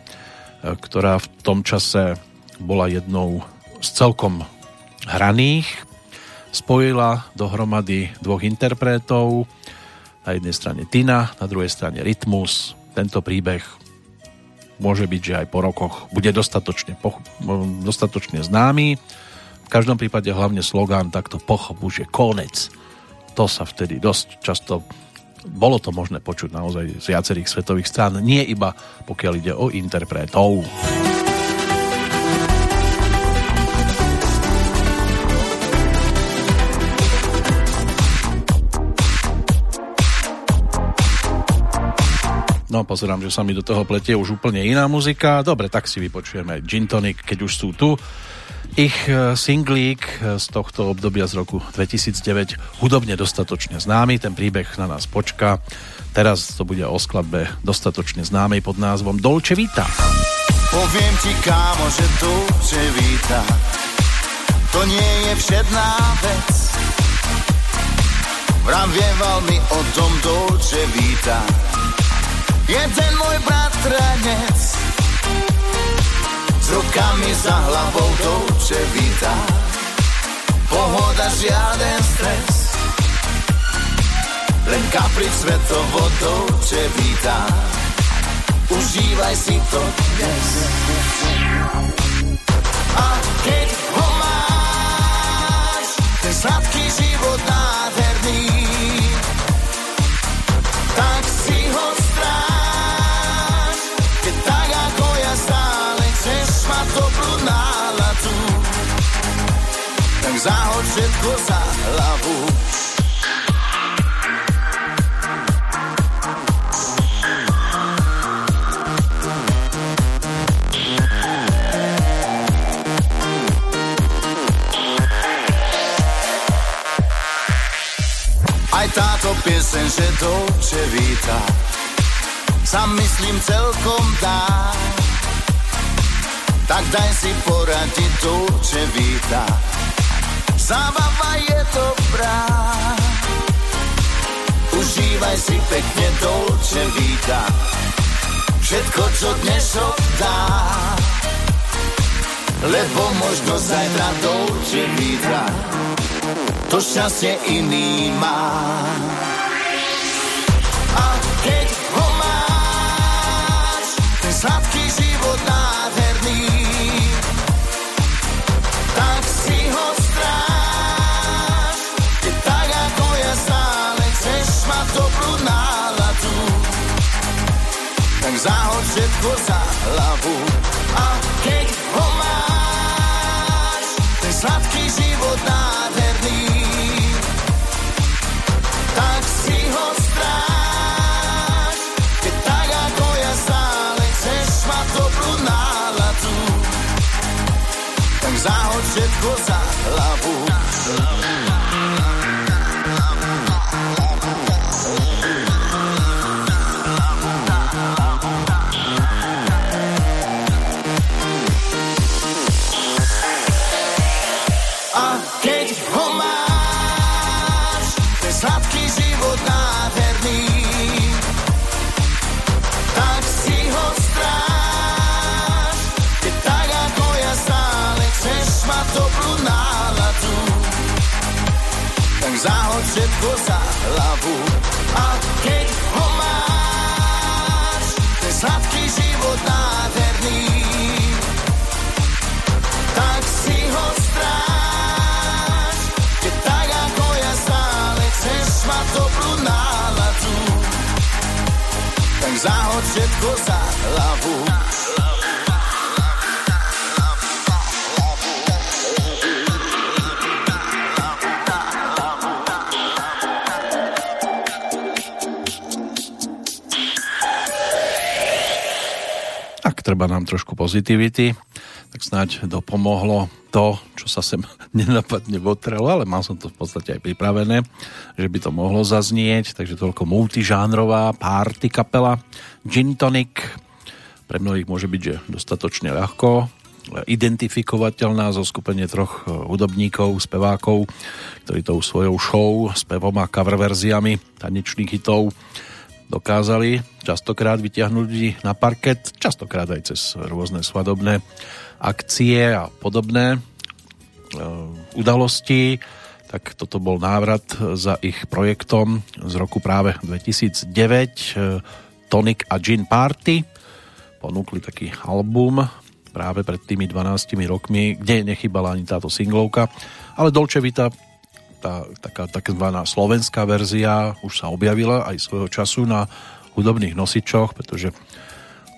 [SPEAKER 1] ktorá v tom čase bola jednou z celkom hraných. Spojila dohromady dvoch interpretov, na jednej strane Tina, na druhej strane Rytmus. Tento príbeh môže byť, že aj po rokoch bude dostatočne, poch- dostatočne známy. V každom prípade hlavne slogán takto pochop už je konec. To sa vtedy dosť často bolo to možné počuť naozaj z viacerých svetových strán, nie iba pokiaľ ide o interpretov. No pozerám, že sa mi do toho pletie už úplne iná muzika. Dobre, tak si vypočujeme Gin Tonic, keď už sú tu. Ich e, singlík e, z tohto obdobia z roku 2009 hudobne dostatočne známy, ten príbeh na nás počká. Teraz to bude o skladbe dostatočne známej pod názvom Dolce Vita.
[SPEAKER 6] Poviem ti, kámo, že Dolce Vita to nie je všedná vec.
[SPEAKER 7] Vravieval mi o tom Dolce Vita Jeden môj bratranec S rukami za hlavou Dolce Vita. Pohoda, žiaden stres. Len kaprič svetovo Dolce Vita. Užívaj si to dnes. A keď ho máš Ten sladký život Tak zahod všetko za hlavu Aj táto piesen, že Dolce Vita sa myslím celkom dá. Tak daj si poradiť Dolce Vita. Zábava je dobrá. Užívaj si pekne Dolce Vita. Všetko, čo dnes dá. Lebo možno zajtra Dolce Vita to šťastie iný má. Tak zahod všetko za hlavu. Všetko za hlavu.
[SPEAKER 1] Treba nám trošku pozitivity, tak snáď dopomohlo to, čo sa sem nenapadne votrelo, ale mal som to v podstate aj pripravené, že by to mohlo zaznieť, takže toľko multižánrová party kapela Gin Tonic. Pre mnohých môže byť, že dostatočne ľahko identifikovateľná zo skupenie troch hudobníkov, spevákov, ktorí tou svojou show, spevom a cover verziami tanečných hitov dokázali častokrát vyťahnuť ľudí na parket, častokrát aj cez rôzne svadobné akcie a podobné e, udalosti. Tak toto bol návrat za ich projektom z roku práve 2009 e, Tonic a Gin Party. Ponúkli taký album práve pred tými 12 rokmi, kde nechybala ani táto singlovka, ale Dolce Vita tá taká takzvaná slovenská verzia už sa objavila aj svojho času na hudobných nosičoch, pretože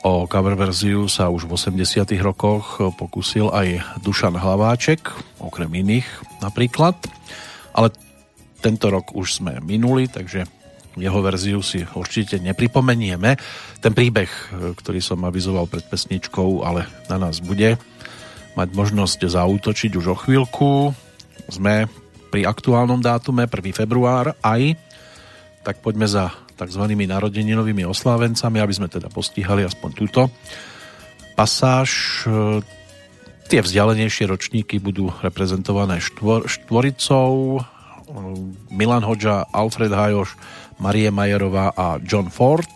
[SPEAKER 1] o cover verziu sa už v 80 rokoch pokusil aj Dušan Hlaváček, okrem iných napríklad. Ale tento rok už sme minuli, takže jeho verziu si určite nepripomenieme. Ten príbeh, ktorý som avizoval pred pesničkou, ale na nás bude mať možnosť zautočiť už o chvíľku. Sme pri aktuálnom dátume 1. február aj, tak poďme za tzv. narodeninovými oslávencami, aby sme teda postihali aspoň túto pasáž. Tie vzdialenejšie ročníky budú reprezentované štvor,štvoricou Milan Hoďa, Alfred Hajoš, Marie Majerová a John Ford.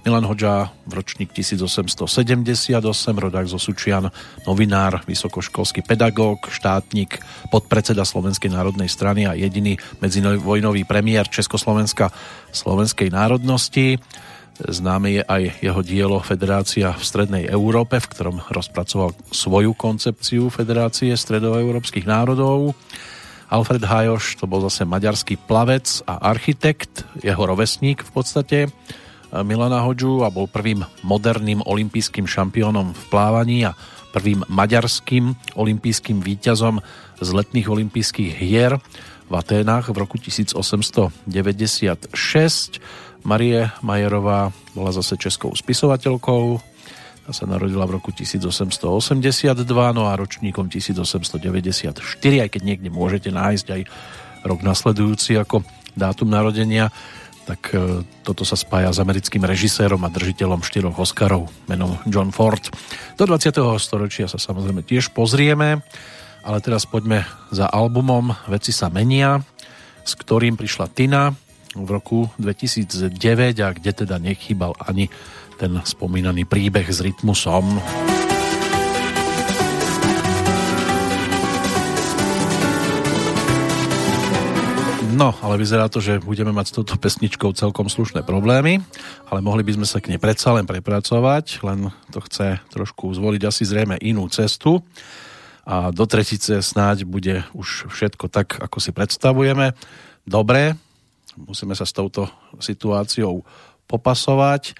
[SPEAKER 1] Milan Hoďa, ročník 1878, rodák zo Sučian, novinár, vysokoškolský pedagóg, štátnik, podpredseda Slovenskej národnej strany a jediný medzivojnový premiér Československa slovenskej národnosti. Známe je aj jeho dielo Federácia v Strednej Európe, v ktorom rozpracoval svoju koncepciu Federácie stredoeurópskych národov. Alfred Hajoš to bol zase maďarský plavec a architekt, jeho rovesník v podstate Milana Hoďu a bol prvým moderným olympijským šampiónom v plávaní a prvým maďarským olympijským víťazom z letných olympijských hier v Aténach v roku 1896 Marie Majerová bola zase českou spisovateľkou. Tá sa narodila v roku 1882, no a ročníkom 1894, aj keď niekde môžete nájsť aj rok nasledujúci ako dátum narodenia, tak e, toto sa spája s americkým režisérom a držiteľom štyroch Oscarov menom John Ford. Do 20. storočia sa samozrejme tiež pozrieme, ale teraz poďme za albumom Veci sa menia, s ktorým prišla Tina, v roku 2009 a kde teda nechýbal ani ten spomínaný príbeh s rytmusom. No, ale vyzerá to, že budeme mať s touto pesničkou celkom slušné problémy, ale mohli by sme sa k nej predsa len prepracovať, len to chce trošku zvoliť asi zrejme inú cestu. A do tretice snáď bude už všetko tak, ako si predstavujeme. Dobre, musíme sa s touto situáciou popasovať,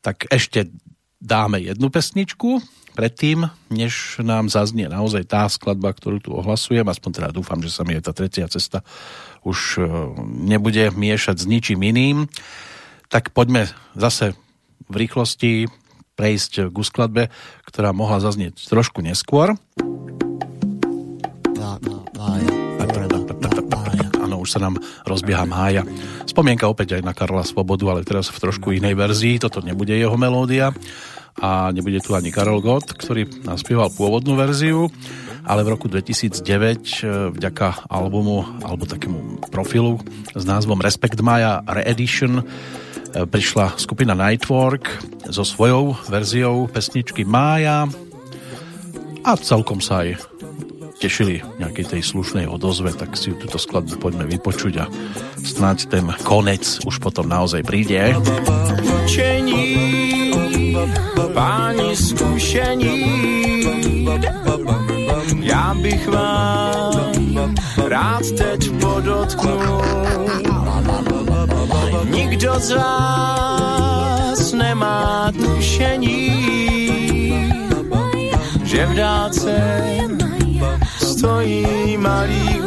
[SPEAKER 1] tak ešte dáme jednu pesničku predtým, než nám zaznie naozaj tá skladba, ktorú tu ohlasujem, aspoň teda dúfam, že sa mi aj tá tretia cesta už e, nebude miešať s ničím iným, tak poďme zase v rýchlosti prejsť k skladbe, ktorá mohla zaznieť trošku neskôr. už sa nám rozbieha mája. Spomienka opäť aj na Karla Svobodu, ale teraz v trošku inej verzii. Toto nebude jeho melódia a nebude tu ani Karol Gott, ktorý naspieval pôvodnú verziu, ale v roku 2009 e, vďaka albumu alebo takému profilu s názvom Respect Maya Reedition e, prišla skupina Nightwork so svojou verziou pesničky Mája a celkom sa aj tešili nejakej tej slušnej odozve, tak si túto skladbu poďme vypočuť a snáď ten konec už potom naozaj príde.
[SPEAKER 8] Páni zkušení, já bych vám rád teď podotknul. Nikdo z vás nemá tušení, že v dálce stojí malý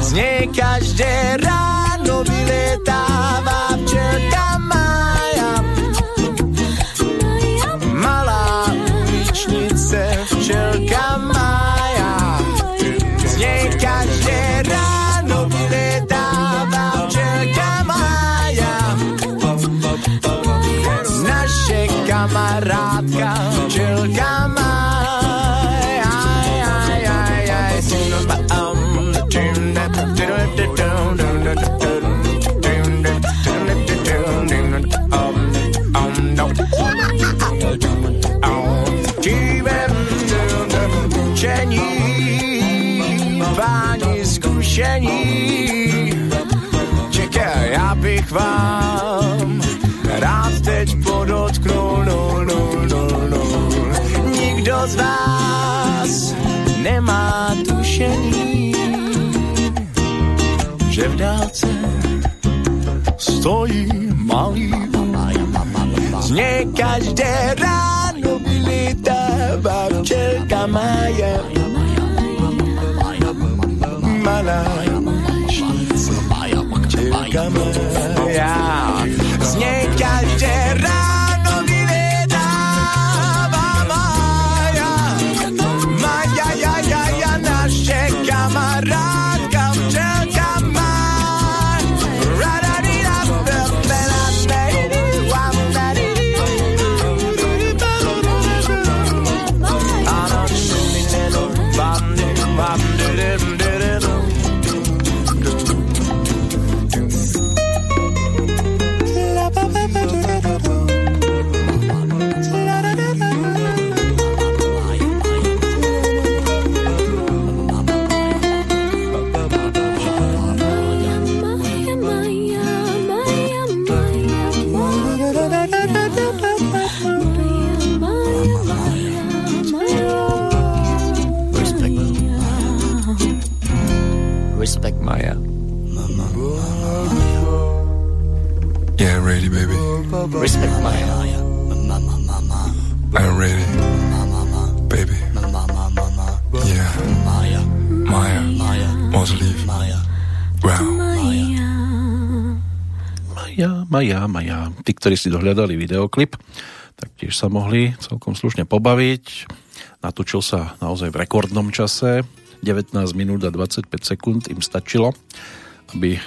[SPEAKER 8] Z nej každé ráno vyletáva včelka že v dálce stojí malý z něj každé ráno vylítává včelka Maja malá Čelka moja Z nej každé ráno Leave. Maya. Wow.
[SPEAKER 1] Maja, Maja, Maja. Tí, ktorí si dohľadali videoklip, tak tiež sa mohli celkom slušne pobaviť. Natočil sa naozaj v rekordnom čase. 19 minút a 25 sekúnd im stačilo, aby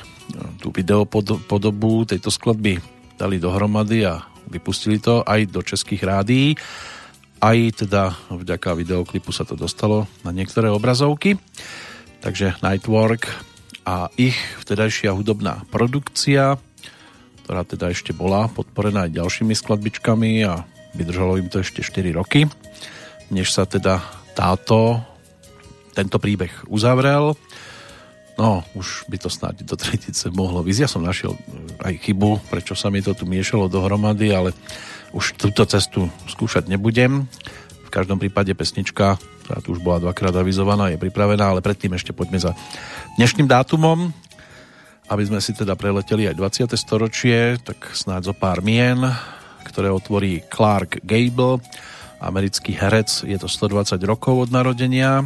[SPEAKER 1] tú videopodobu tejto skladby dali dohromady a vypustili to aj do českých rádií. Aj teda vďaka videoklipu sa to dostalo na niektoré obrazovky. Takže Nightwork a ich vtedajšia hudobná produkcia, ktorá teda ešte bola podporená aj ďalšími skladbičkami a vydržalo im to ešte 4 roky, než sa teda táto tento príbeh uzavrel. No, už by to snáď do tretice mohlo vyzť. Ja som našiel eh, aj chybu, prečo sa mi to tu miešalo dohromady, ale už túto cestu skúšať nebudem. V každom prípade pesnička, ktorá tu už bola dvakrát avizovaná, je pripravená, ale predtým ešte poďme za dnešným dátumom, aby sme si teda preleteli aj 20. storočie, tak snáď zo pár mien, ktoré otvorí Clark Gable, americký herec, je to 120 rokov od narodenia,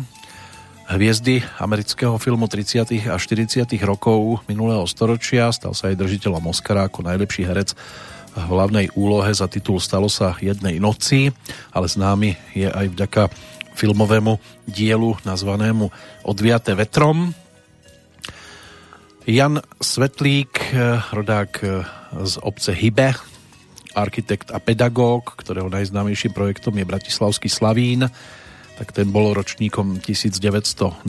[SPEAKER 1] hviezdy amerického filmu 30. a 40. rokov minulého storočia. Stal sa aj držiteľom Oscara ako najlepší herec hlavnej úlohe za titul Stalo sa jednej noci, ale známy je aj vďaka filmovému dielu nazvanému Odviate vetrom. Jan Svetlík, rodák z obce Hybe, architekt a pedagóg, ktorého najznámejším projektom je Bratislavský Slavín, tak ten bol ročníkom 1912.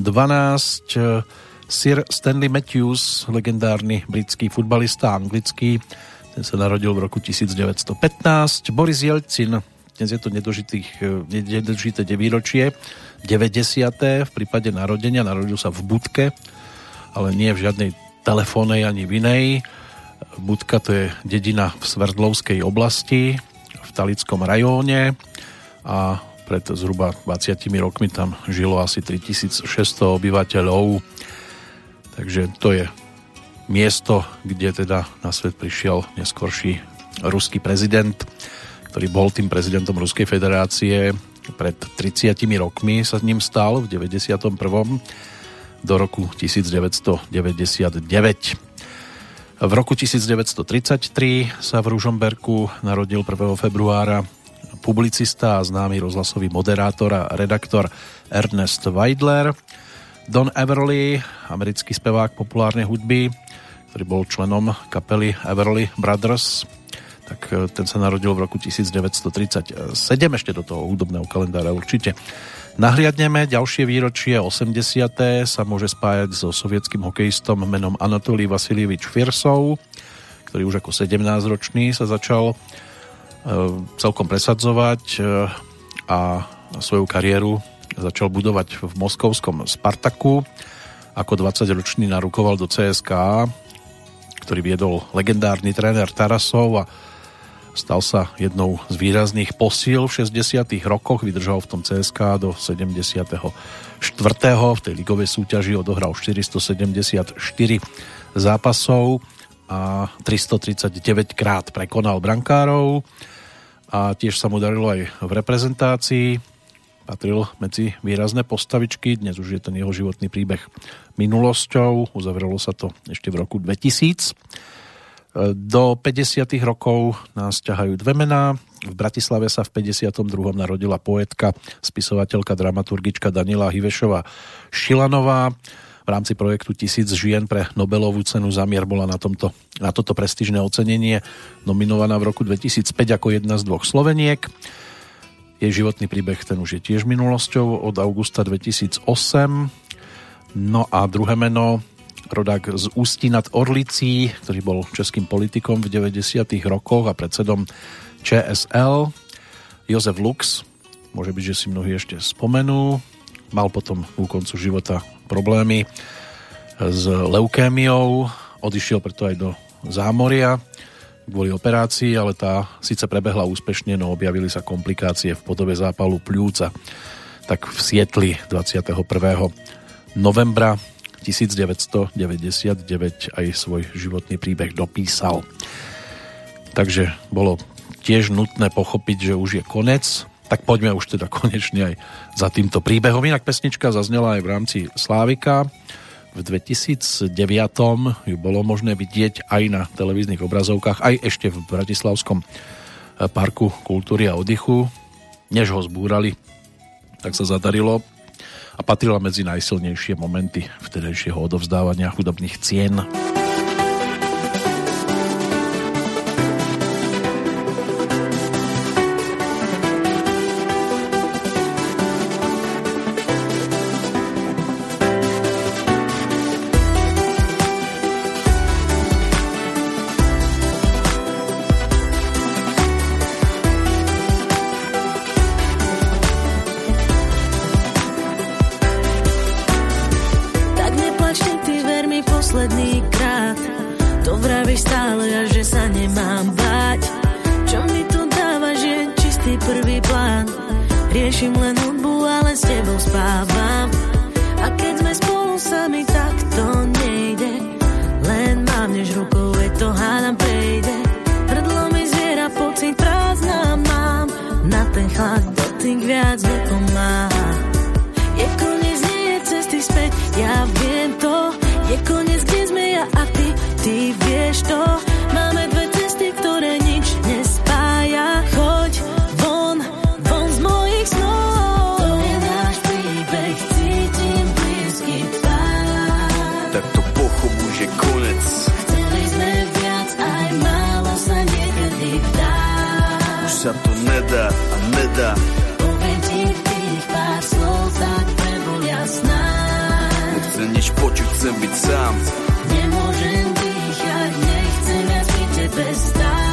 [SPEAKER 1] Sir Stanley Matthews, legendárny britský futbalista anglický, ten sa narodil v roku 1915. Boris Jelcin, dnes je to nedožité výročie, 90. v prípade narodenia, narodil sa v Budke, ale nie v žiadnej telefónej ani v inej. Budka to je dedina v Sverdlovskej oblasti, v Talickom rajóne a pred zhruba 20 rokmi tam žilo asi 3600 obyvateľov. Takže to je miesto, kde teda na svet prišiel neskorší ruský prezident, ktorý bol tým prezidentom Ruskej federácie pred 30 rokmi sa ním stal v 91. do roku 1999. V roku 1933 sa v Ružomberku narodil 1. februára publicista a známy rozhlasový moderátor a redaktor Ernest Weidler, Don Everly, americký spevák populárnej hudby, ktorý bol členom kapely Everly Brothers, tak e, ten sa narodil v roku 1937, ešte do toho hudobného kalendára určite. Nahliadneme, ďalšie výročie 80. sa môže spájať so sovietským hokejistom menom Anatolí Vasilievič Firsov, ktorý už ako 17-ročný sa začal E, celkom presadzovať e, a svoju kariéru začal budovať v moskovskom Spartaku. Ako 20-ročný narukoval do CSK, ktorý viedol legendárny tréner Tarasov a stal sa jednou z výrazných posíl v 60 rokoch, vydržal v tom CSK do 74. V tej ligovej súťaži odohral 474 zápasov a 339 krát prekonal brankárov a tiež sa mu darilo aj v reprezentácii. Patril medzi výrazné postavičky, dnes už je ten jeho životný príbeh minulosťou, uzavrelo sa to ešte v roku 2000. Do 50. rokov nás ťahajú dve mená. V Bratislave sa v 52. narodila poetka, spisovateľka, dramaturgička Daniela Hivešová Šilanová v rámci projektu Tisíc žien pre Nobelovú cenu Zamier bola na, tomto, na toto prestížne ocenenie nominovaná v roku 2005 ako jedna z dvoch Sloveniek. Jej životný príbeh ten už je tiež minulosťou od augusta 2008. No a druhé meno rodák z Ústí nad Orlicí, ktorý bol českým politikom v 90. rokoch a predsedom ČSL. Jozef Lux, môže byť, že si mnohí ešte spomenú, mal potom u koncu života problémy s leukémiou, odišiel preto aj do zámoria kvôli operácii, ale tá síce prebehla úspešne, no objavili sa komplikácie v podobe zápalu pľúca. Tak v Sietli 21. novembra 1999 aj svoj životný príbeh dopísal.
[SPEAKER 4] Takže bolo tiež nutné pochopiť, že už je konec, tak poďme už teda konečne aj za týmto príbehom. Inak pesnička zaznela aj v rámci Slávika, v 2009 ju bolo možné vidieť aj na televíznych obrazovkách, aj ešte v Bratislavskom eh, parku kultúry a oddychu. Než ho zbúrali, tak sa zadarilo a patrila medzi najsilnejšie momenty vtedajšieho odovzdávania hudobných cien. ty vieš to Máme dve cesty, ktoré nič nespája. Choď von, von z mojich snov. To je náš príbeh, cítim blízky pár
[SPEAKER 9] Tak to pochopu, že konec.
[SPEAKER 4] Chceli sme viac, aj málo sa niekedy dá.
[SPEAKER 9] Už sa to nedá a nedá.
[SPEAKER 4] Poviem ti tých pár slov, tak prebulia snáď.
[SPEAKER 9] Nechcem nič počuť, chcem byť sám.
[SPEAKER 4] tebe stáť.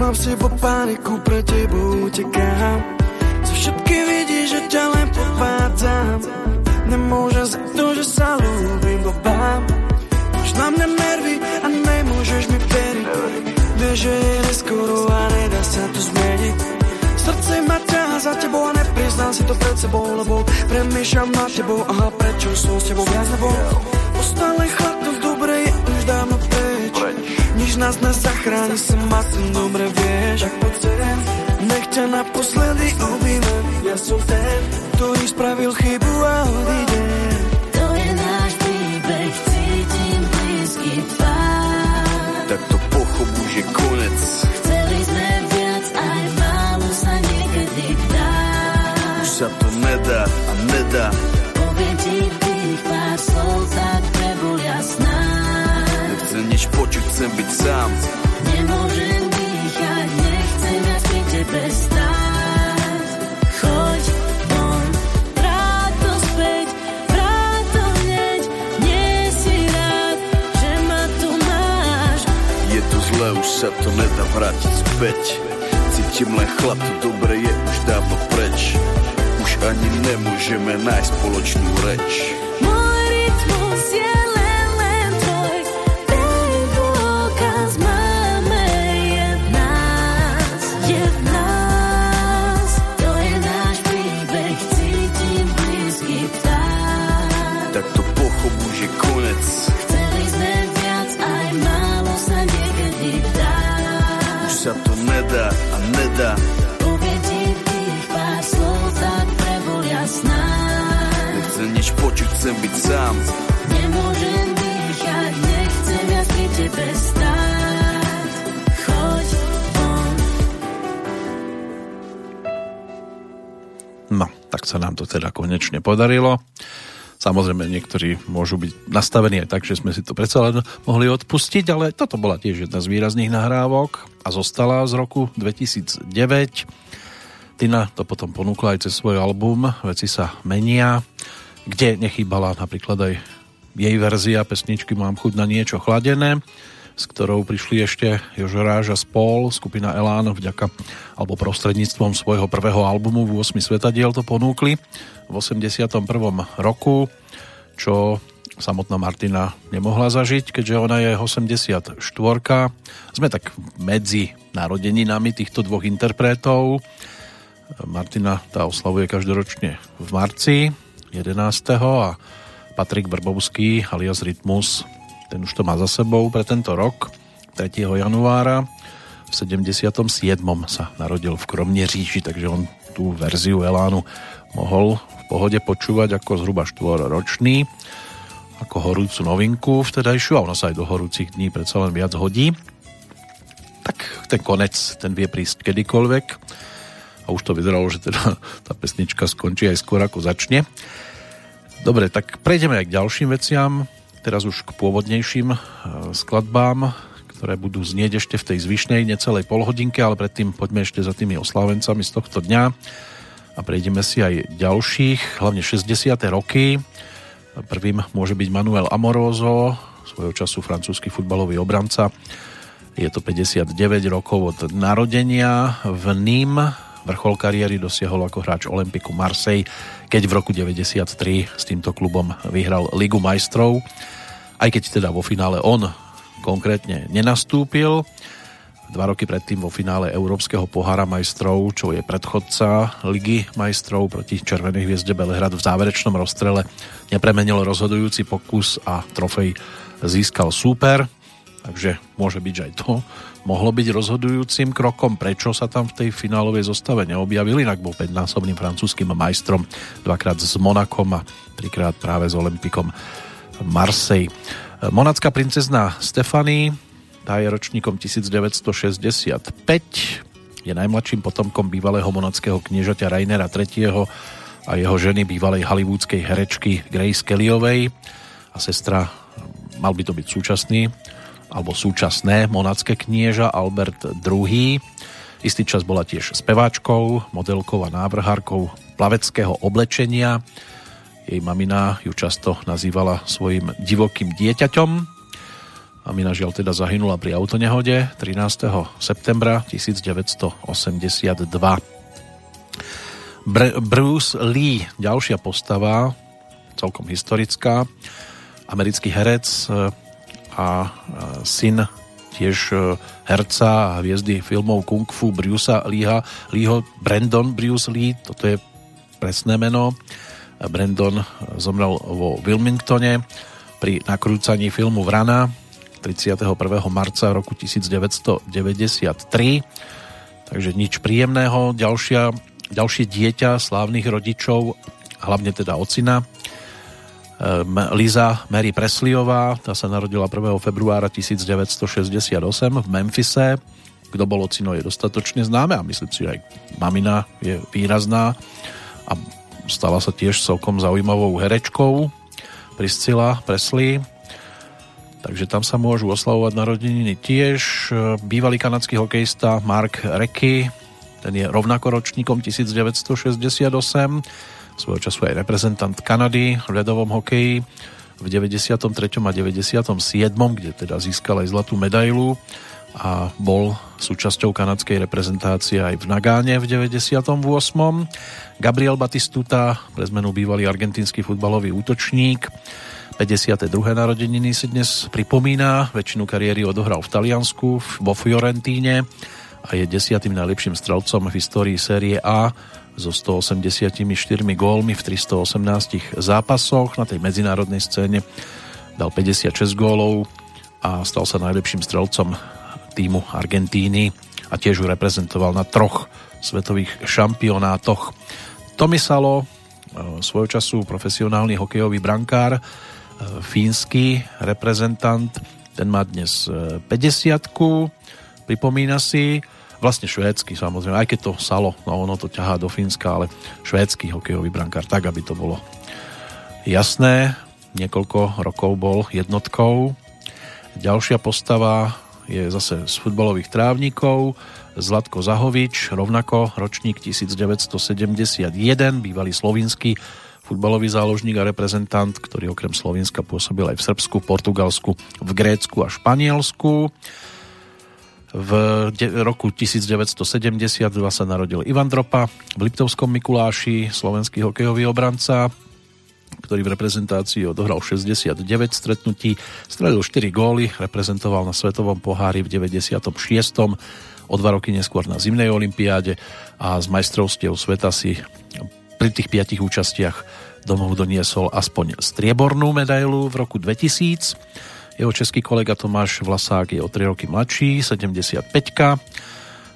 [SPEAKER 10] Mám si po paniku, pre tebou utekám. Za všetky vidíš, že ťa len podvádzam. Nemôžem za to, že sa ľúbim, bo vám. Máš na nervy a nemôžeš mi veriť. Vieš, že je neskoro a nedá sa to zmeniť. Srdce ma ťa za tebou a nepriznám si to pred sebou, lebo premýšľam nad tebou, aha prečo som s tebou viac nebo Ostali chladno v dobrej už dávno preč, nič nás nezachráni, som asi dobre vieš, tak poď sem, nech ťa naposledy objmem, ja som ten, ktorý spravil chybu a odíde.
[SPEAKER 4] To je náš príbeh, cítim blízky tvár,
[SPEAKER 9] tak to pochopu, že konec. nedá a nedá.
[SPEAKER 4] Poviem ti tých pár slov, tak nebol jasná.
[SPEAKER 9] Nechcem nič počuť, chcem byť sám.
[SPEAKER 4] Nemôžem dýchať, nechcem ja pri tebe stáť. Choď von, vráť to. Nie si rád, že ma tu máš.
[SPEAKER 9] Je to zle, už sa to nedá vrátiť späť. Cítim len chlap, to dobre je už dávno preč ani nemôžeme nájsť spoločnú reč.
[SPEAKER 4] Môj rytmus je len, len tvoj, ten nás, je nás. To je náš príbeh, cítim blízky pták.
[SPEAKER 9] Tak to pochopu, že konec.
[SPEAKER 4] Chceli sme viac, aj málo sa niekedy dá.
[SPEAKER 9] Už sa to nedá a nedá
[SPEAKER 1] teda
[SPEAKER 4] konečne podarilo. Samozrejme, niektorí môžu byť nastavení aj tak, že sme si to predsa len mohli odpustiť, ale toto bola tiež jedna z výrazných nahrávok a zostala z roku 2009. Tina to potom ponúkla aj cez svoj album Veci sa menia, kde nechybala napríklad aj jej verzia pesničky Mám chuť na niečo chladené, s ktorou prišli ešte Jožoráž a spol, skupina Elán vďaka alebo prostredníctvom svojho prvého albumu v 8 svetadiel to ponúkli v 81. roku, čo samotná Martina nemohla zažiť, keďže ona je 84. Sme tak medzi narodeninami týchto dvoch interpretov. Martina tá oslavuje každoročne v marci 11. a
[SPEAKER 1] Patrik Vrbovský alias Rytmus ten už to má za sebou pre tento rok, 3. januára. V 77. sa narodil v Kromneříži, takže on tú verziu Elánu mohol v pohode počúvať ako zhruba ročný ako horúcu novinku vtedajšiu a ono sa aj do horúcich dní predsa len viac hodí. Tak ten konec, ten vie prísť kedykoľvek a už to vyzeralo, že teda tá pesnička skončí aj skôr ako začne. Dobre, tak prejdeme aj k ďalším veciam, teraz už k pôvodnejším e, skladbám, ktoré budú znieť ešte v tej zvyšnej necelej polhodinke, ale predtým poďme ešte za tými oslávencami z tohto dňa a prejdeme si aj ďalších, hlavne 60. roky. Prvým môže byť Manuel Amoroso, svojho času francúzsky futbalový obranca. Je to 59 rokov od narodenia v Nîm. Vrchol kariéry dosiahol ako hráč Olympiku Marseille, keď v roku 93 s týmto klubom vyhral Ligu majstrov. Aj keď teda vo finále on konkrétne nenastúpil, dva roky predtým vo finále Európskeho pohára majstrov, čo je predchodca Ligy majstrov proti Červenej hviezde Belehrad v záverečnom rozstrele nepremenil rozhodujúci pokus a trofej získal súper, takže môže byť, že aj to mohlo byť rozhodujúcim krokom, prečo sa tam v tej finálovej zostave neobjavil, inak bol 5-násobným francúzským majstrom, dvakrát s Monakom a trikrát práve s Olympikom Marseille. Monacká princezna Stefany tá je ročníkom 1965, je najmladším potomkom bývalého monackého kniežaťa Rainera III. a jeho ženy bývalej hollywoodskej herečky Grace Kellyovej a sestra, mal by to byť súčasný, alebo súčasné monacké knieža Albert II. Istý čas bola tiež speváčkou, modelkou a návrhárkou plaveckého oblečenia. Jej mamina ju často nazývala svojim divokým dieťaťom Amina žiaľ teda zahynula pri autonehode 13. septembra 1982. Br- Bruce Lee, ďalšia postava, celkom historická, americký herec a syn tiež e, herca a hviezdy filmov Kung Fu Brucea Leeho, Leeho Brandon Bruce Lee, toto je presné meno. Brandon zomrel vo Wilmingtone pri nakrúcaní filmu Vrana 31. marca roku 1993. Takže nič príjemného. Ďalšia, ďalšie dieťa slávnych rodičov, hlavne teda ocina, Liza Mary Presleyová, tá sa narodila 1. februára 1968 v Memphise. Kto bol ocino je dostatočne známe a myslím si, že aj mamina je výrazná a stala sa tiež celkom zaujímavou herečkou Priscilla Presley takže tam sa môžu oslavovať narodeniny tiež. Bývalý kanadský hokejista Mark Recki, ten je rovnako ročníkom 1968, svojho času aj reprezentant Kanady v ľadovom hokeji v 93. a 97., kde teda získal aj zlatú medailu a bol súčasťou kanadskej reprezentácie aj v Nagáne v 98. Gabriel Batistuta, pre zmenu bývalý argentínsky futbalový útočník, 52. narodeniny si dnes pripomína. Väčšinu kariéry odohral v Taliansku, vo Fiorentíne a je desiatým najlepším strelcom v histórii série A so 184 gólmi v 318 zápasoch. Na tej medzinárodnej scéne dal 56 gólov a stal sa najlepším strelcom týmu Argentíny a tiež ju reprezentoval na troch svetových šampionátoch. Tomisalo, e, svojho času profesionálny hokejový brankár, fínsky reprezentant, ten má dnes 50 e, pripomína si, vlastne švédsky samozrejme, aj keď to Salo, no ono to ťahá do Fínska, ale švédsky hokejový brankár, tak aby to bolo jasné. Niekoľko rokov bol jednotkou. Ďalšia postava je zase z futbalových trávnikov, Zlatko Zahovič, rovnako ročník 1971, bývalý slovinský futbalový záložník a reprezentant, ktorý okrem Slovenska pôsobil aj v Srbsku, Portugalsku, v Grécku a Španielsku. V roku 1972 sa narodil Ivan Dropa v Liptovskom Mikuláši, slovenský hokejový obranca, ktorý v reprezentácii odohral 69 stretnutí, stredil 4 góly, reprezentoval na Svetovom pohári v 96. o dva roky neskôr na zimnej olympiáde a z majstrovstiev sveta si pri tých piatich účastiach domov doniesol aspoň striebornú medailu v roku 2000. Jeho český kolega Tomáš Vlasák je o 3 roky mladší, 75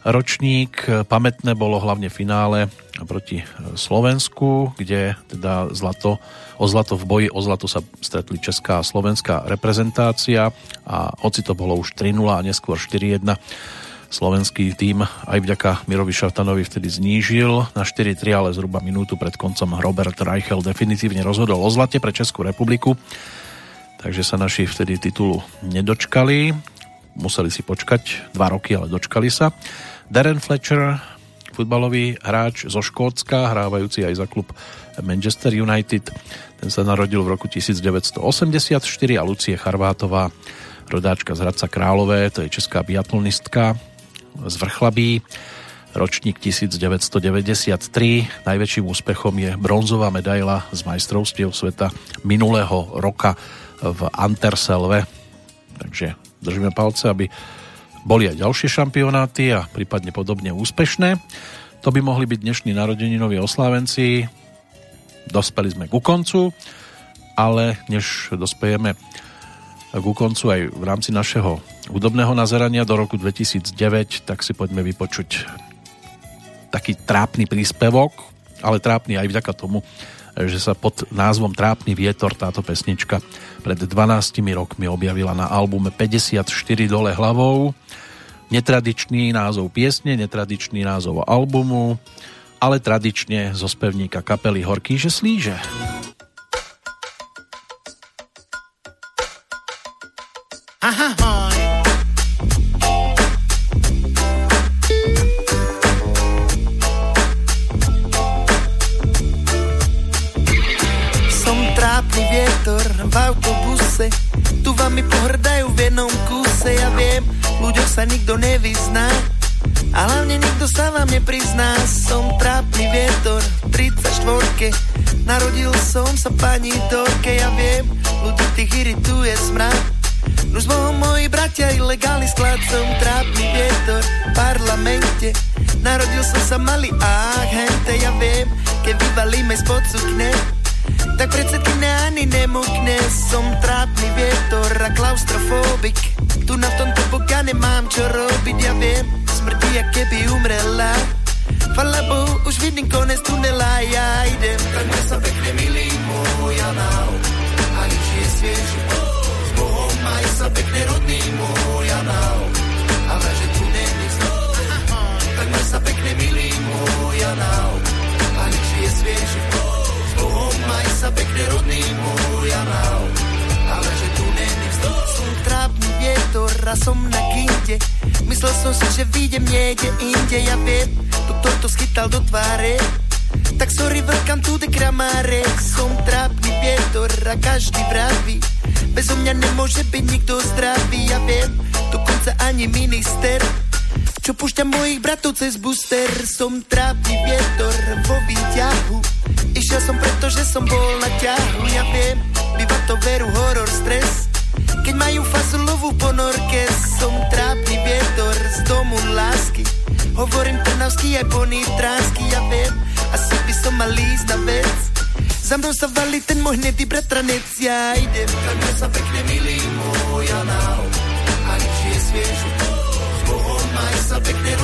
[SPEAKER 1] ročník. Pamätné bolo hlavne finále proti Slovensku, kde teda zlato, o zlato v boji o zlato sa stretli česká a slovenská reprezentácia a hoci to bolo už 3-0 a neskôr 4-1 Slovenský tým aj vďaka Mirovi Šartanovi vtedy znížil na 4-3, ale zhruba minútu pred koncom Robert Reichel definitívne rozhodol o zlate pre Českú republiku. Takže sa naši vtedy titulu nedočkali. Museli si počkať dva roky, ale dočkali sa. Darren Fletcher, futbalový hráč zo Škótska, hrávajúci aj za klub Manchester United. Ten sa narodil v roku 1984 a Lucie Charvátová, rodáčka z Hradca Králové, to je česká biatlonistka, z Vrchlabí, ročník 1993. Najväčším úspechom je bronzová medaila z majstrovstiev sveta minulého roka v Anterselve. Takže držíme palce, aby boli aj ďalšie šampionáty a prípadne podobne úspešné. To by mohli byť dnešní narodeninoví oslávenci. Dospeli sme ku koncu, ale než dospejeme ku koncu aj v rámci našeho hudobného nazerania do roku 2009, tak si poďme vypočuť taký trápny príspevok, ale trápny aj vďaka tomu, že sa pod názvom Trápny vietor táto pesnička pred 12 rokmi objavila na albume 54 dole hlavou. Netradičný názov piesne, netradičný názov albumu, ale tradične zo spevníka kapely Horký, že slíže.
[SPEAKER 7] v autobuse Tu vami pohrdajú v jednom kúse. Ja viem, ľuďom sa nikto nevyzná. A hlavne nikto sa vám neprizná. Som trápny vietor v 34 Narodil som sa pani Dorke. Ja viem, ľudí tých irituje smrad. No s Bohom moji bratia ilegálny sklad. Som trápny vietor v parlamente. Narodil som sa malý ach, hente Ja viem, keď vyvalíme spod sukne tak predsedkyne ani nemokne Som trápny vietor a klaustrofobik. Tu na tomto boka nemám čo robiť Ja viem, smrdí, jak keby umrela. Chvala Bohu, už vidím konec tunela Ja idem, tak sa pekne milý môj anál A nič je svieži. S Bohom maj sa pekne rodný môj anál Ale že tu není Tak sa pekne milý môj anál A nič je svieži. maj sa pekne rodný môj anál. Ale že tu není vzduch. Som trápny vietor a som na kinde. Myslel som si, že vyjdem niekde inde. Ja viem, doktor to schytal do tváre. Tak sorry, welcome to the kramáre Som trápny vietor a každý vraví Bezo mňa nemôže byť nikto zdravý Ja viem, dokonca ani minister Čo púšťa mojich bratov cez booster Som trápny vietor vo výťahu Išiel som preto, že som bol na ťahu, ja viem, býva to veru horor, stres. Keď majú fazulovú ponorke, som trápny vietor z domu lásky. Hovorím trnavský aj ponitránsky, ja viem, asi by som mal ísť na vec. Za mnou sa valí ten môj hnedý bratranec, ja idem. Tak sa pekne milý môj anál, a nič. S Bohom maj sa pekne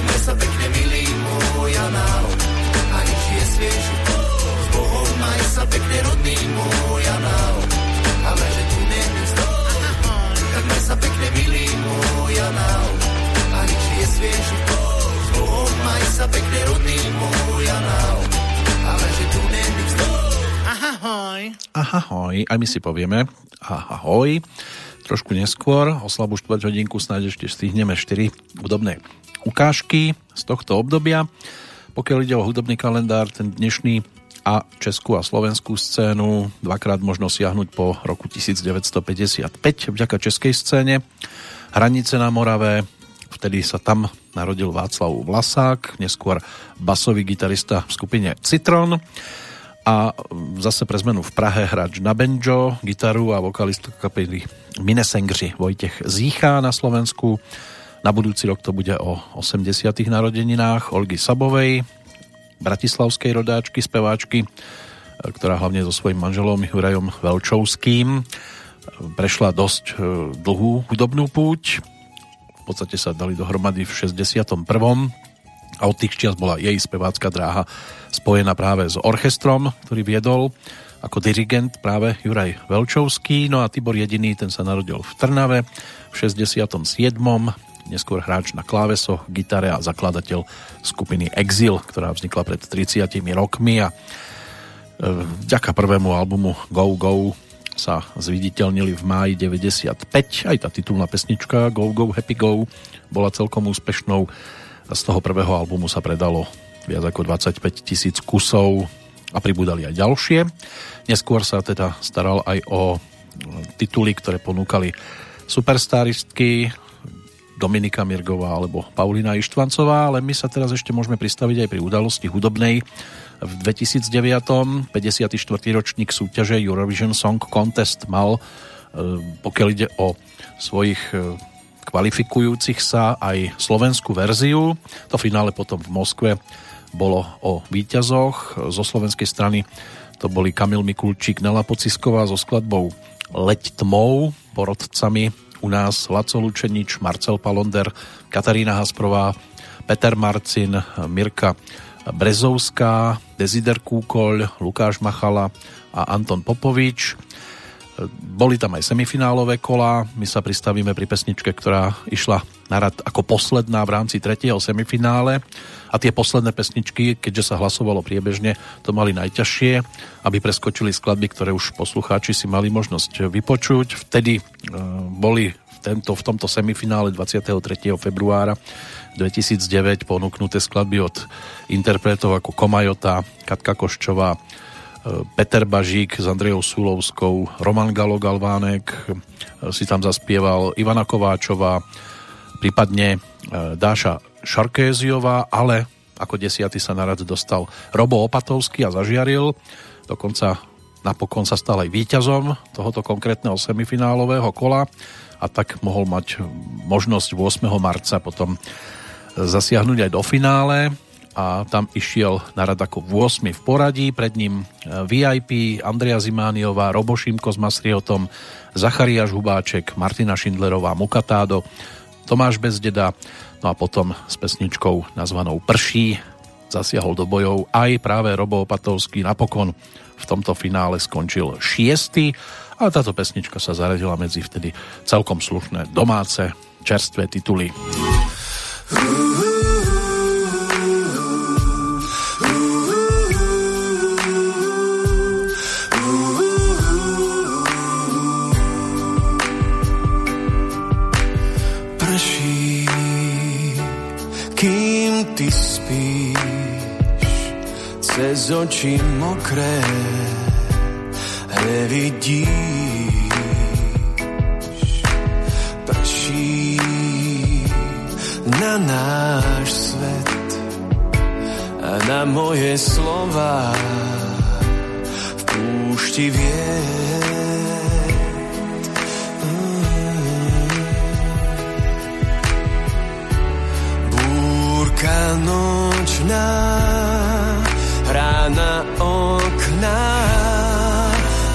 [SPEAKER 7] Majme sa pekne, milý môj anál, a nič je svieži. S Bohom maj sa pekne, rodný môj anál, ale že tu není Tak maj sa pekne, milý môj anál, a nič je svieži. S Bohom maj sa pekne, rodný môj anál, ale že tu není Ahoj.
[SPEAKER 1] Ahoj. A my si povieme ahoj. Trošku neskôr, o slabú štvrť hodinku snáď ešte stihneme 4 hudobné ukážky z tohto obdobia. Pokiaľ ide o hudobný kalendár, ten dnešný a českú a slovenskú scénu dvakrát možno siahnuť po roku 1955 vďaka českej scéne. Hranice na Morave, vtedy sa tam narodil Václav Vlasák, neskôr basový gitarista v skupine Citron a zase pre zmenu v Prahe hráč na banjo, gitaru a vokalista kapely Minesengři Vojtech Zícha na Slovensku. Na budúci rok to bude o 80. narodeninách Olgy Sabovej, bratislavskej rodáčky, speváčky, ktorá hlavne so svojím manželom Jurajom Velčovským prešla dosť e, dlhú hudobnú púť. V podstate sa dali dohromady v 61 a od tých čias bola jej spevácka dráha spojená práve s orchestrom, ktorý viedol ako dirigent práve Juraj Velčovský, no a Tibor Jediný, ten sa narodil v Trnave v 67. Neskôr hráč na klávesoch, gitare a zakladateľ skupiny Exil, ktorá vznikla pred 30 rokmi a e, vďaka prvému albumu Go Go sa zviditeľnili v máji 95. Aj tá titulná pesnička Go Go Happy Go bola celkom úspešnou z toho prvého albumu sa predalo viac ako 25 tisíc kusov a pribúdali aj ďalšie. Neskôr sa teda staral aj o tituly, ktoré ponúkali superstaristky Dominika Mirgová alebo Paulina Ištvancová, ale my sa teraz ešte môžeme pristaviť aj pri udalosti hudobnej. V 2009. 54. ročník súťaže Eurovision Song Contest mal, e, pokiaľ ide o svojich e, kvalifikujúcich sa aj slovenskú verziu. To finále potom v Moskve bolo o výťazoch. Zo slovenskej strany to boli Kamil Mikulčík, Nela Pocisková so skladbou Leď tmou, porodcami u nás Laco Lučenič, Marcel Palonder, Katarína Hasprová, Peter Marcin, Mirka Brezovská, Desider Kúkoľ, Lukáš Machala a Anton Popovič. Boli tam aj semifinálové kola, my sa pristavíme pri pesničke, ktorá išla na rad ako posledná v rámci tretieho semifinále a tie posledné pesničky, keďže sa hlasovalo priebežne, to mali najťažšie, aby preskočili skladby, ktoré už poslucháči si mali možnosť vypočuť. Vtedy e, boli v, tento, v tomto semifinále 23. februára 2009 ponúknuté skladby od interpretov ako Komajota, Katka Koščová, Peter Bažík s Andrejou Sulovskou, Roman Galo Galvánek si tam zaspieval, Ivana Kováčová, prípadne e, Dáša Šarkéziová, ale ako desiatý sa narad dostal Robo Opatovský a zažiaril. Dokonca napokon sa stal aj víťazom tohoto konkrétneho semifinálového kola a tak mohol mať možnosť 8. marca potom zasiahnuť aj do finále a tam išiel na rad ako 8 v poradí, pred ním e, VIP, Andrea Zimániová, Robo Šimko s Masriotom, Zachariáš Hubáček, Martina Šindlerová, Mukatádo, Tomáš Bezdeda, no a potom s pesničkou nazvanou Prší zasiahol do bojov aj práve Robo Opatovský napokon v tomto finále skončil šiestý a táto pesnička sa zaradila medzi vtedy celkom slušné domáce čerstvé tituly.
[SPEAKER 11] Cez oči mokré nevidíš. Prší na náš svet a na moje slova v púšti viet. Tichá nočná rána okná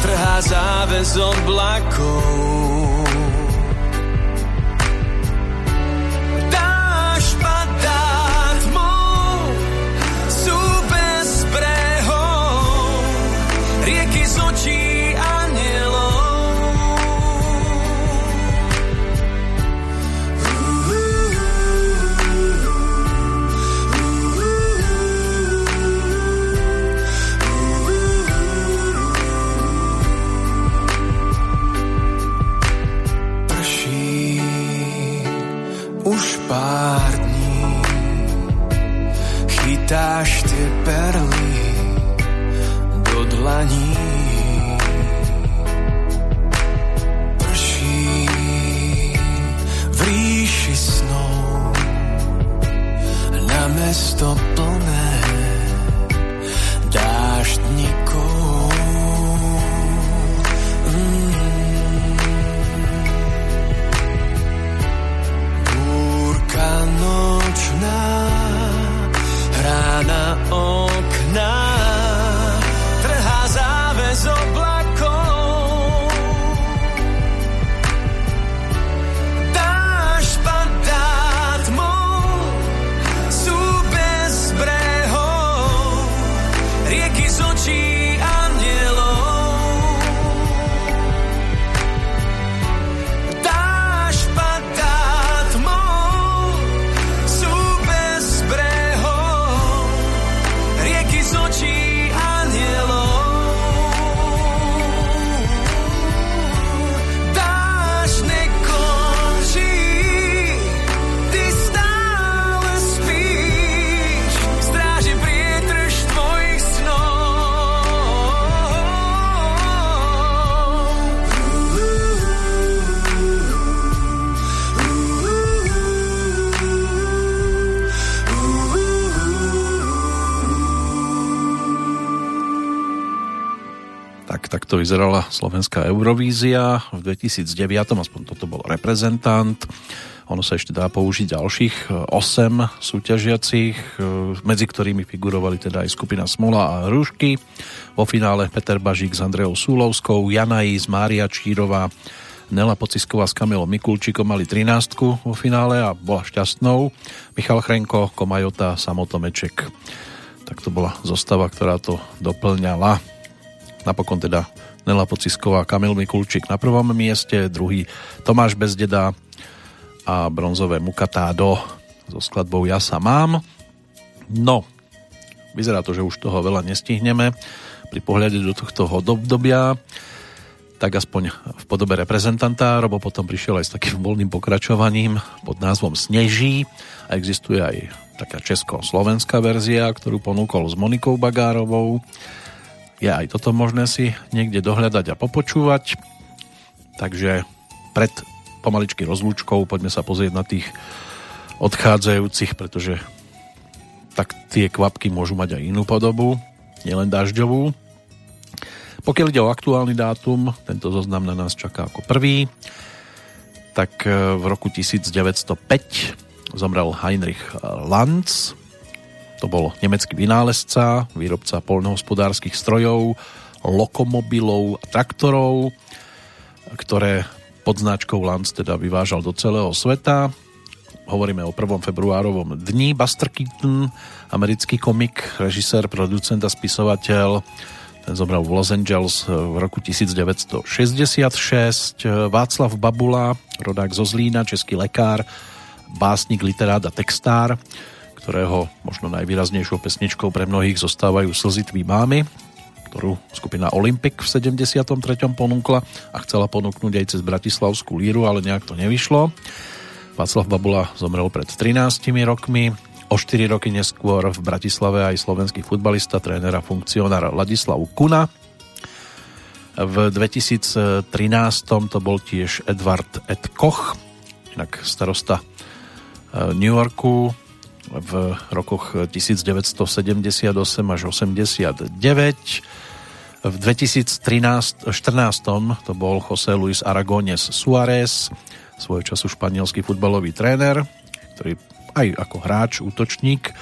[SPEAKER 11] trhá záves oblakov. Bez brehov, rieky z očí a dáš tie
[SPEAKER 1] perly do dlaní. Vyzerala slovenská Eurovízia v 2009, aspoň toto bol reprezentant. Ono sa ešte dá použiť ďalších 8 súťažiacich, e, medzi ktorými figurovali teda aj skupina Smola a Rúšky. Vo finále Peter Bažík s Andreou Súlovskou, Jana Is, Mária Čírová, Nela Pocisková s Kamilom Mikulčíkom mali 13 vo finále a bola šťastnou. Michal Chrenko, Komajota, Samotomeček. Tak to bola zostava, ktorá to doplňala. Napokon teda Nela Pocisková, Kamil Mikulčík na prvom mieste, druhý Tomáš Bezdeda a bronzové Mukatádo so skladbou Ja sa mám. No, vyzerá to, že už toho veľa nestihneme pri pohľade do tohto obdobia tak aspoň v podobe reprezentanta, Robo potom prišiel aj s takým voľným pokračovaním pod názvom Sneží a existuje aj taká česko-slovenská verzia, ktorú ponúkol s Monikou Bagárovou. Je aj toto možné si niekde dohľadať a popočúvať. Takže pred pomaličky rozlúčkou poďme sa pozrieť na tých odchádzajúcich, pretože tak tie kvapky môžu mať aj inú podobu, nielen dažďovú. Pokiaľ ide o aktuálny dátum, tento zoznam na nás čaká ako prvý, tak v roku 1905 zomrel Heinrich Lanz, to bol nemecký vynálezca, výrobca poľnohospodárskych strojov, lokomobilov a traktorov, ktoré pod značkou Lanz teda vyvážal do celého sveta. Hovoríme o 1. februárovom dni. Buster Keaton, americký komik, režisér, producent a spisovateľ, ten zomrel v Los Angeles v roku 1966. Václav Babula, rodák zo Zlína, český lekár, básnik, literát a textár, ktorého možno najvýraznejšou pesničkou pre mnohých zostávajú Slzy tvý mámy, ktorú skupina Olympic v 73. ponúkla a chcela ponúknuť aj cez Bratislavskú líru, ale nejak to nevyšlo. Václav Babula zomrel pred 13 rokmi. O 4 roky neskôr v Bratislave aj slovenský futbalista, tréner a funkcionár Ladislav Kuna. V 2013 to bol tiež Edward Ed Koch, inak starosta New Yorku v rokoch 1978 až 89. V 2013 14 to bol José Luis Aragones Suárez, svojho času španielský futbalový tréner, ktorý aj ako hráč, útočník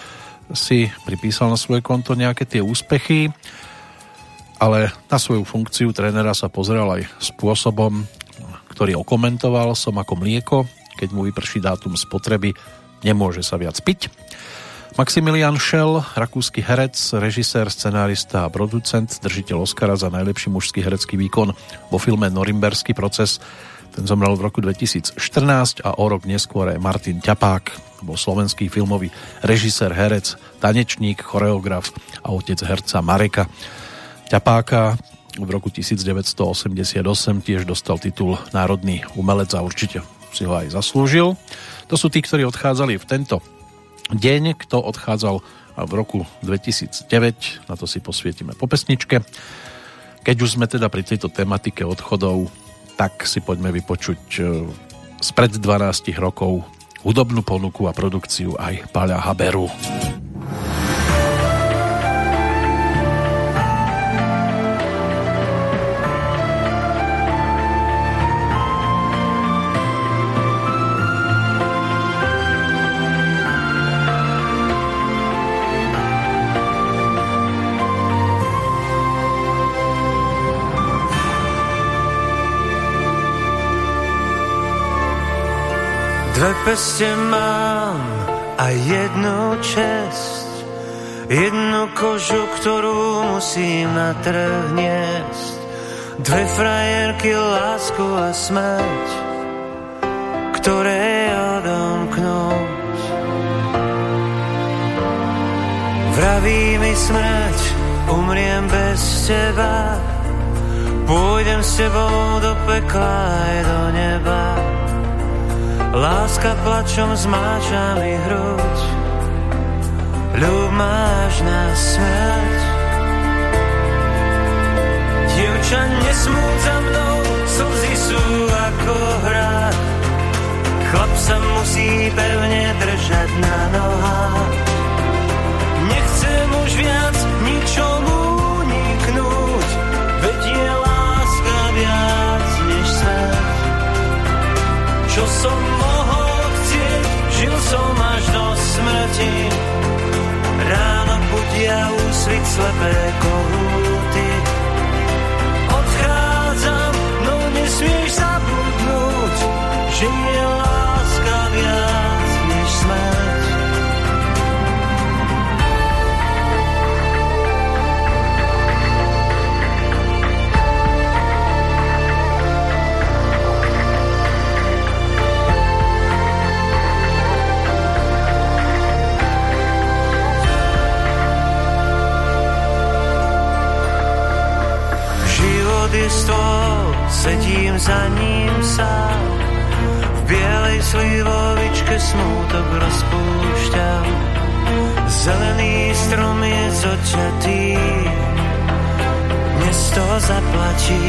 [SPEAKER 1] si pripísal na svoje konto nejaké tie úspechy, ale na svoju funkciu trénera sa pozeral aj spôsobom, ktorý okomentoval som ako mlieko, keď mu vyprší dátum spotreby, nemôže sa viac piť. Maximilian Schell, rakúsky herec, režisér, scenárista a producent, držiteľ Oscara za najlepší mužský herecký výkon vo filme Norimberský proces, ten zomrel v roku 2014 a o rok neskôr aj Martin Ťapák, bol slovenský filmový režisér, herec, tanečník, choreograf a otec herca Mareka Ťapáka. V roku 1988 tiež dostal titul Národný umelec a určite si ho aj zaslúžil. To sú tí, ktorí odchádzali v tento deň. Kto odchádzal v roku 2009, na to si posvietime po pesničke. Keď už sme teda pri tejto tematike odchodov, tak si poďme vypočuť e, spred 12 rokov hudobnú ponuku a produkciu aj Páľa Haberu.
[SPEAKER 4] Dve peste mám a jednu čest, jednu kožu, ktorú musím na trh. Dve frajerky, lásku a smrť, ktoré odomknúť. Vraví mi smrť, umriem bez teba, pôjdem s tebou do pekla aj do neba. Láska plačom zmáča mi hruď, ľub máš na smrť. Dievča, nesmúť za mnou, slzy sú ako hra. Chlap sa musí pevne držať na nohách. Nechcem už viac ničomu Čo som mohol chcieť, žil som až do smrti. Ráno budia úsvit slepé kohúty. Odchádzam, no nesmieš zabudnúť, že je Je stôl, sedím za ním sám. V bielej slivovičke smútok rozpúšťam. Zelený strom je zoťatý, dnes to zaplatí.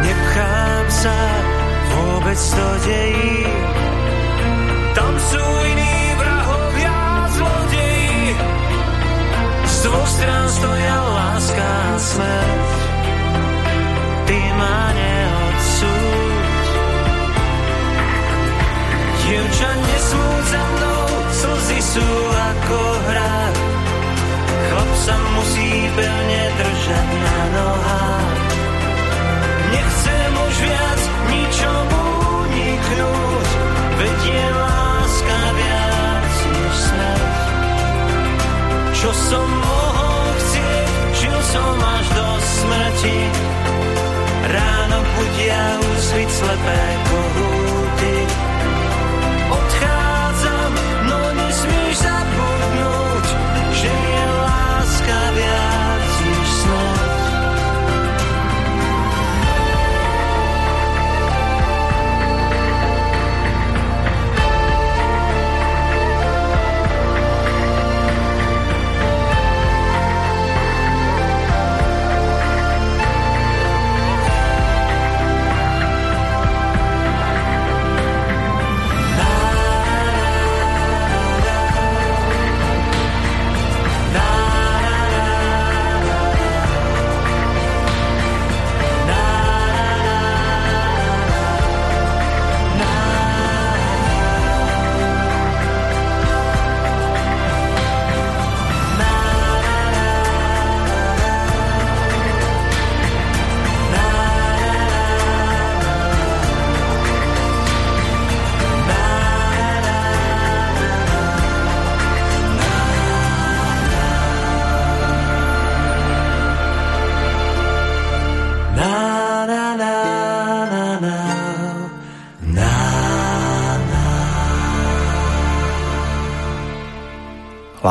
[SPEAKER 4] Nepchám sa, vôbec to dejí. Tam sú iní z dvoch strán stoja láska a smrť. Ty ma neodsúď. Dievča, nesmúť za mnou, slzy sú ako hra. Chlap sa musí pevne držať na nohách. Nechcem už viac ničomu uniknúť, veď je láska Čo som mohol chcieť, žil som až do smrti. Ráno budia úsvit slepé kohúty. Odchádzam, no nesmieš zabudnúť,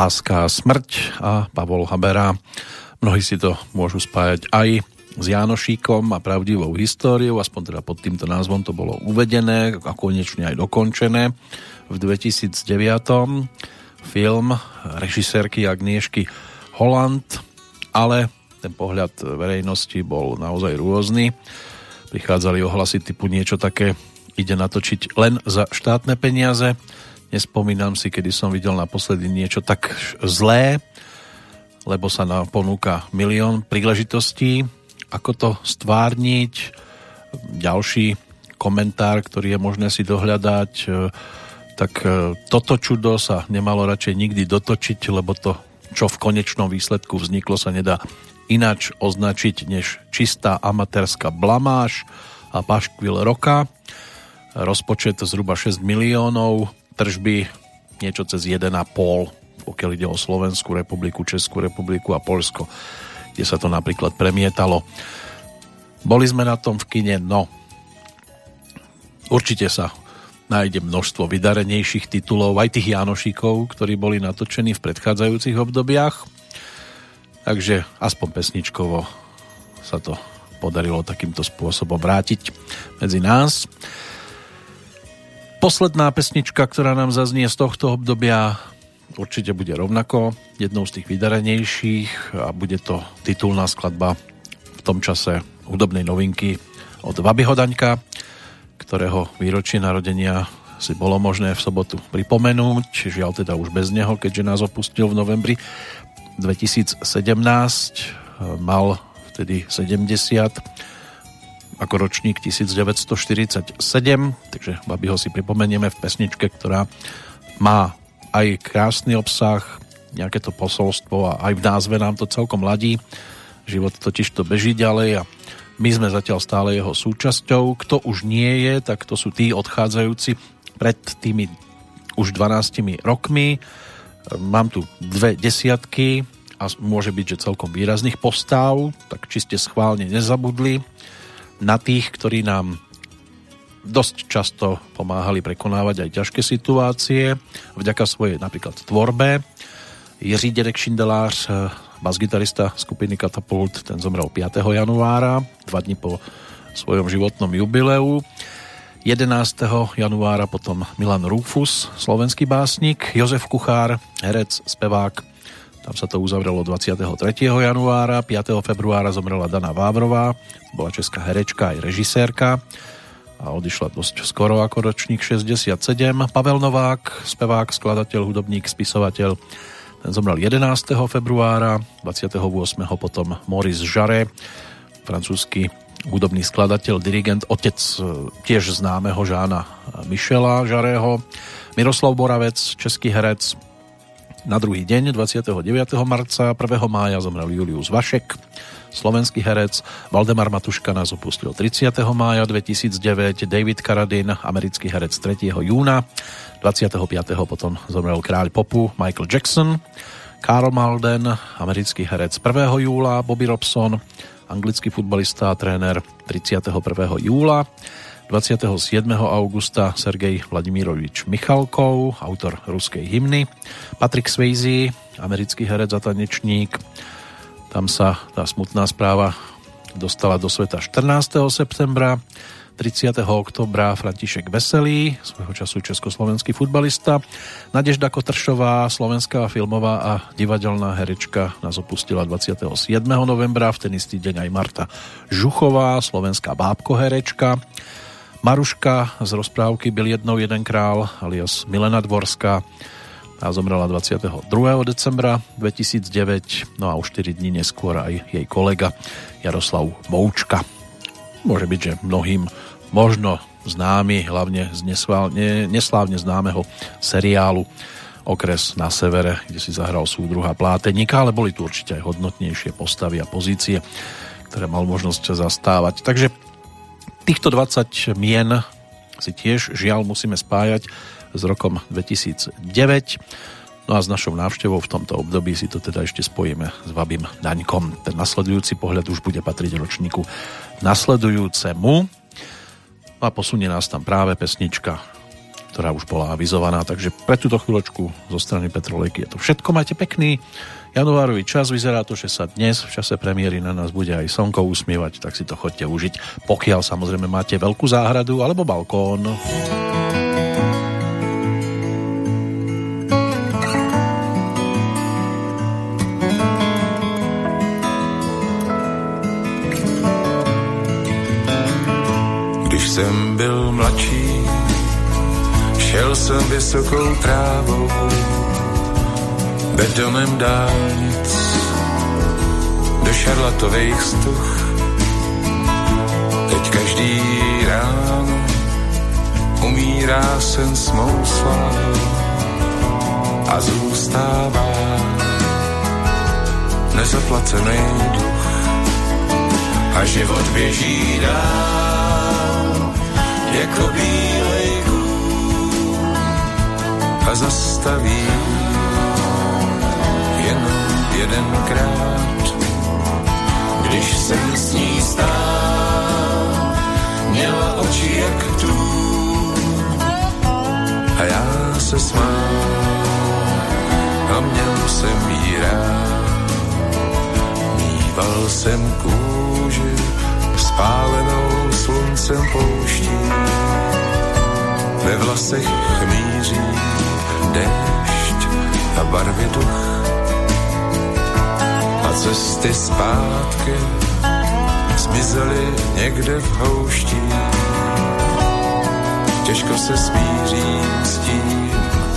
[SPEAKER 4] Láska
[SPEAKER 1] a smrť a Pavol Habera. Mnohí si to môžu spájať aj s Jánošíkom a pravdivou históriou, aspoň teda pod týmto názvom to bolo uvedené a konečne aj dokončené v 2009. Film režisérky Agniešky Holland, ale ten pohľad verejnosti bol naozaj rôzny. Prichádzali ohlasy typu niečo také ide natočiť len za štátne peniaze. Nespomínam si, kedy som videl naposledy niečo tak zlé, lebo sa nám ponúka milión príležitostí, ako to stvárniť. Ďalší komentár, ktorý je možné si dohľadať, e, tak e, toto čudo sa nemalo radšej nikdy dotočiť, lebo to, čo v konečnom výsledku vzniklo, sa nedá ináč označiť než čistá amatérska blamáž a paškvil roka. Rozpočet zhruba 6 miliónov, tržby niečo cez 1,5 pokiaľ ide o Slovenskú republiku, Českú republiku a Polsko, kde sa to napríklad premietalo. Boli sme na tom v kine, no určite sa nájde množstvo vydarenejších titulov, aj tých Janošikov, ktorí boli natočení v predchádzajúcich obdobiach. Takže aspoň pesničkovo sa to podarilo takýmto spôsobom vrátiť medzi nás. Posledná pesnička, ktorá nám zaznie z tohto obdobia, určite bude rovnako jednou z tých vydarenejších a bude to titulná skladba v tom čase hudobnej novinky od Vabyho Daňka, ktorého výročie narodenia si bolo možné v sobotu pripomenúť, žiaľ teda už bez neho, keďže nás opustil v novembri 2017, mal vtedy 70 ako ročník 1947, takže Babiho si pripomenieme v pesničke, ktorá má aj krásny obsah, nejaké to posolstvo a aj v názve nám to celkom ladí. Život totiž to beží ďalej a my sme zatiaľ stále jeho súčasťou. Kto už nie je, tak to sú tí odchádzajúci pred tými už 12 rokmi. Mám tu dve desiatky a môže byť, že celkom výrazných postav, tak či ste schválne nezabudli na tých, ktorí nám dosť často pomáhali prekonávať aj ťažké situácie vďaka svojej napríklad tvorbe. Jiří Dedek Šindelář, eh, basgitarista skupiny Katapult, ten zomrel 5. januára, dva dní po svojom životnom jubileu. 11. januára potom Milan Rufus, slovenský básnik, Jozef Kuchár, herec, spevák, tam sa to uzavrelo 23. januára, 5. februára zomrela Dana Vávrová, bola česká herečka aj režisérka a odišla dosť skoro ako ročník 67. Pavel Novák, spevák, skladateľ, hudobník, spisovateľ, ten zomrel 11. februára, 28. potom Maurice Jarre, francúzsky hudobný skladateľ, dirigent, otec e, tiež známeho Žána Michela Žarého, Miroslav Boravec, český herec, na druhý deň, 29. marca, 1. mája zomrel Julius Vašek, slovenský herec. Valdemar Matuška nás opustil 30. mája 2009, David Karadin, americký herec 3. júna, 25. potom zomrel kráľ popu Michael Jackson, Karl Malden, americký herec 1. júla, Bobby Robson, anglický futbalista a tréner 31. júla, 27. augusta Sergej Vladimírovič Michalkov, autor ruskej hymny, Patrick Swayze, americký herec a tanečník, tam sa tá smutná správa dostala do sveta 14. septembra. 30. oktobra František Veselý, svojho času československý futbalista. Nadežda Kotršová, slovenská filmová a divadelná herečka nás opustila 27. novembra, v ten istý deň aj Marta Žuchová, slovenská bábko herečka. Maruška z rozprávky Byl jednou jeden král alias Milena Dvorská, a zomrela 22. decembra 2009, no a o 4 dní neskôr aj jej kolega Jaroslav Moučka. Môže byť, že mnohým možno známy, hlavne z nesválne, neslávne známeho seriálu Okres na severe, kde si zahral súdruha Pláteníka, ale boli tu určite aj hodnotnejšie postavy a pozície, ktoré mal možnosť zastávať. Takže týchto 20 mien si tiež žiaľ musíme spájať s rokom 2009. No a s našou návštevou v tomto období si to teda ešte spojíme s Vabim Daňkom. Ten nasledujúci pohľad už bude patriť ročníku nasledujúcemu. No a posunie nás tam práve pesnička, ktorá už bola avizovaná. Takže pre túto chvíľočku zo strany Petrolejky je to všetko. Majte pekný januárový čas. Vyzerá to, že sa dnes v čase premiéry na nás bude aj slnko usmievať, tak si to chodte užiť, pokiaľ samozrejme máte veľkú záhradu alebo balkón.
[SPEAKER 11] Když jsem byl mladší, šel jsem vysokou trávou betonem dálnic, do šarlatových stuch. Teď každý ráno umírá sen s mou slávou a zůstává nezaplacený duch a život běží dál jako bílej kůl a zastaví jedenkrát, když jsem s ní stál, měla oči jak tu a já se smál a měl jsem jí rád. Mýval jsem kůži spálenou sluncem pouští. Ve vlasech chmíří déšť a barvy duch. A cesty zpátky zmizely někde v houští. Těžko se smířím s tím,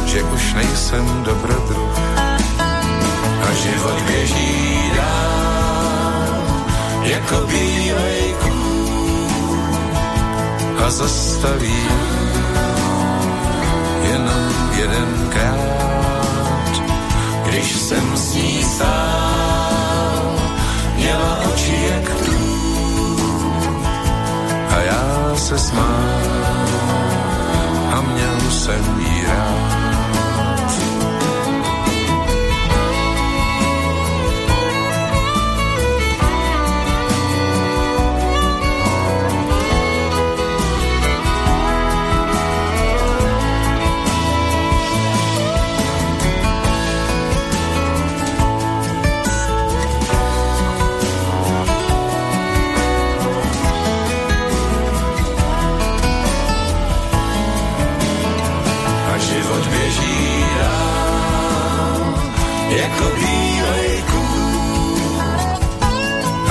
[SPEAKER 11] že už nejsem dobrodruh. A život běží dál jako bílej kůl a zastaví jenom jedenkrát, když jsem s ní stál, měla oči jak tu a já se smál a měl jsem jí rád.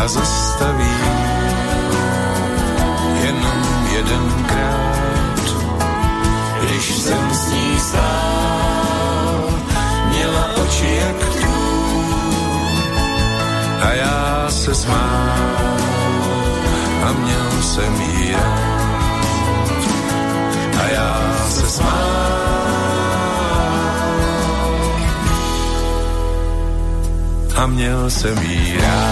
[SPEAKER 11] A zastaví. Jenom jedenkrát, když jsem s ní stál, měla oči jak tu. A já se smál a měl jsem jí rád. A já se smál a měl jsem jí rád.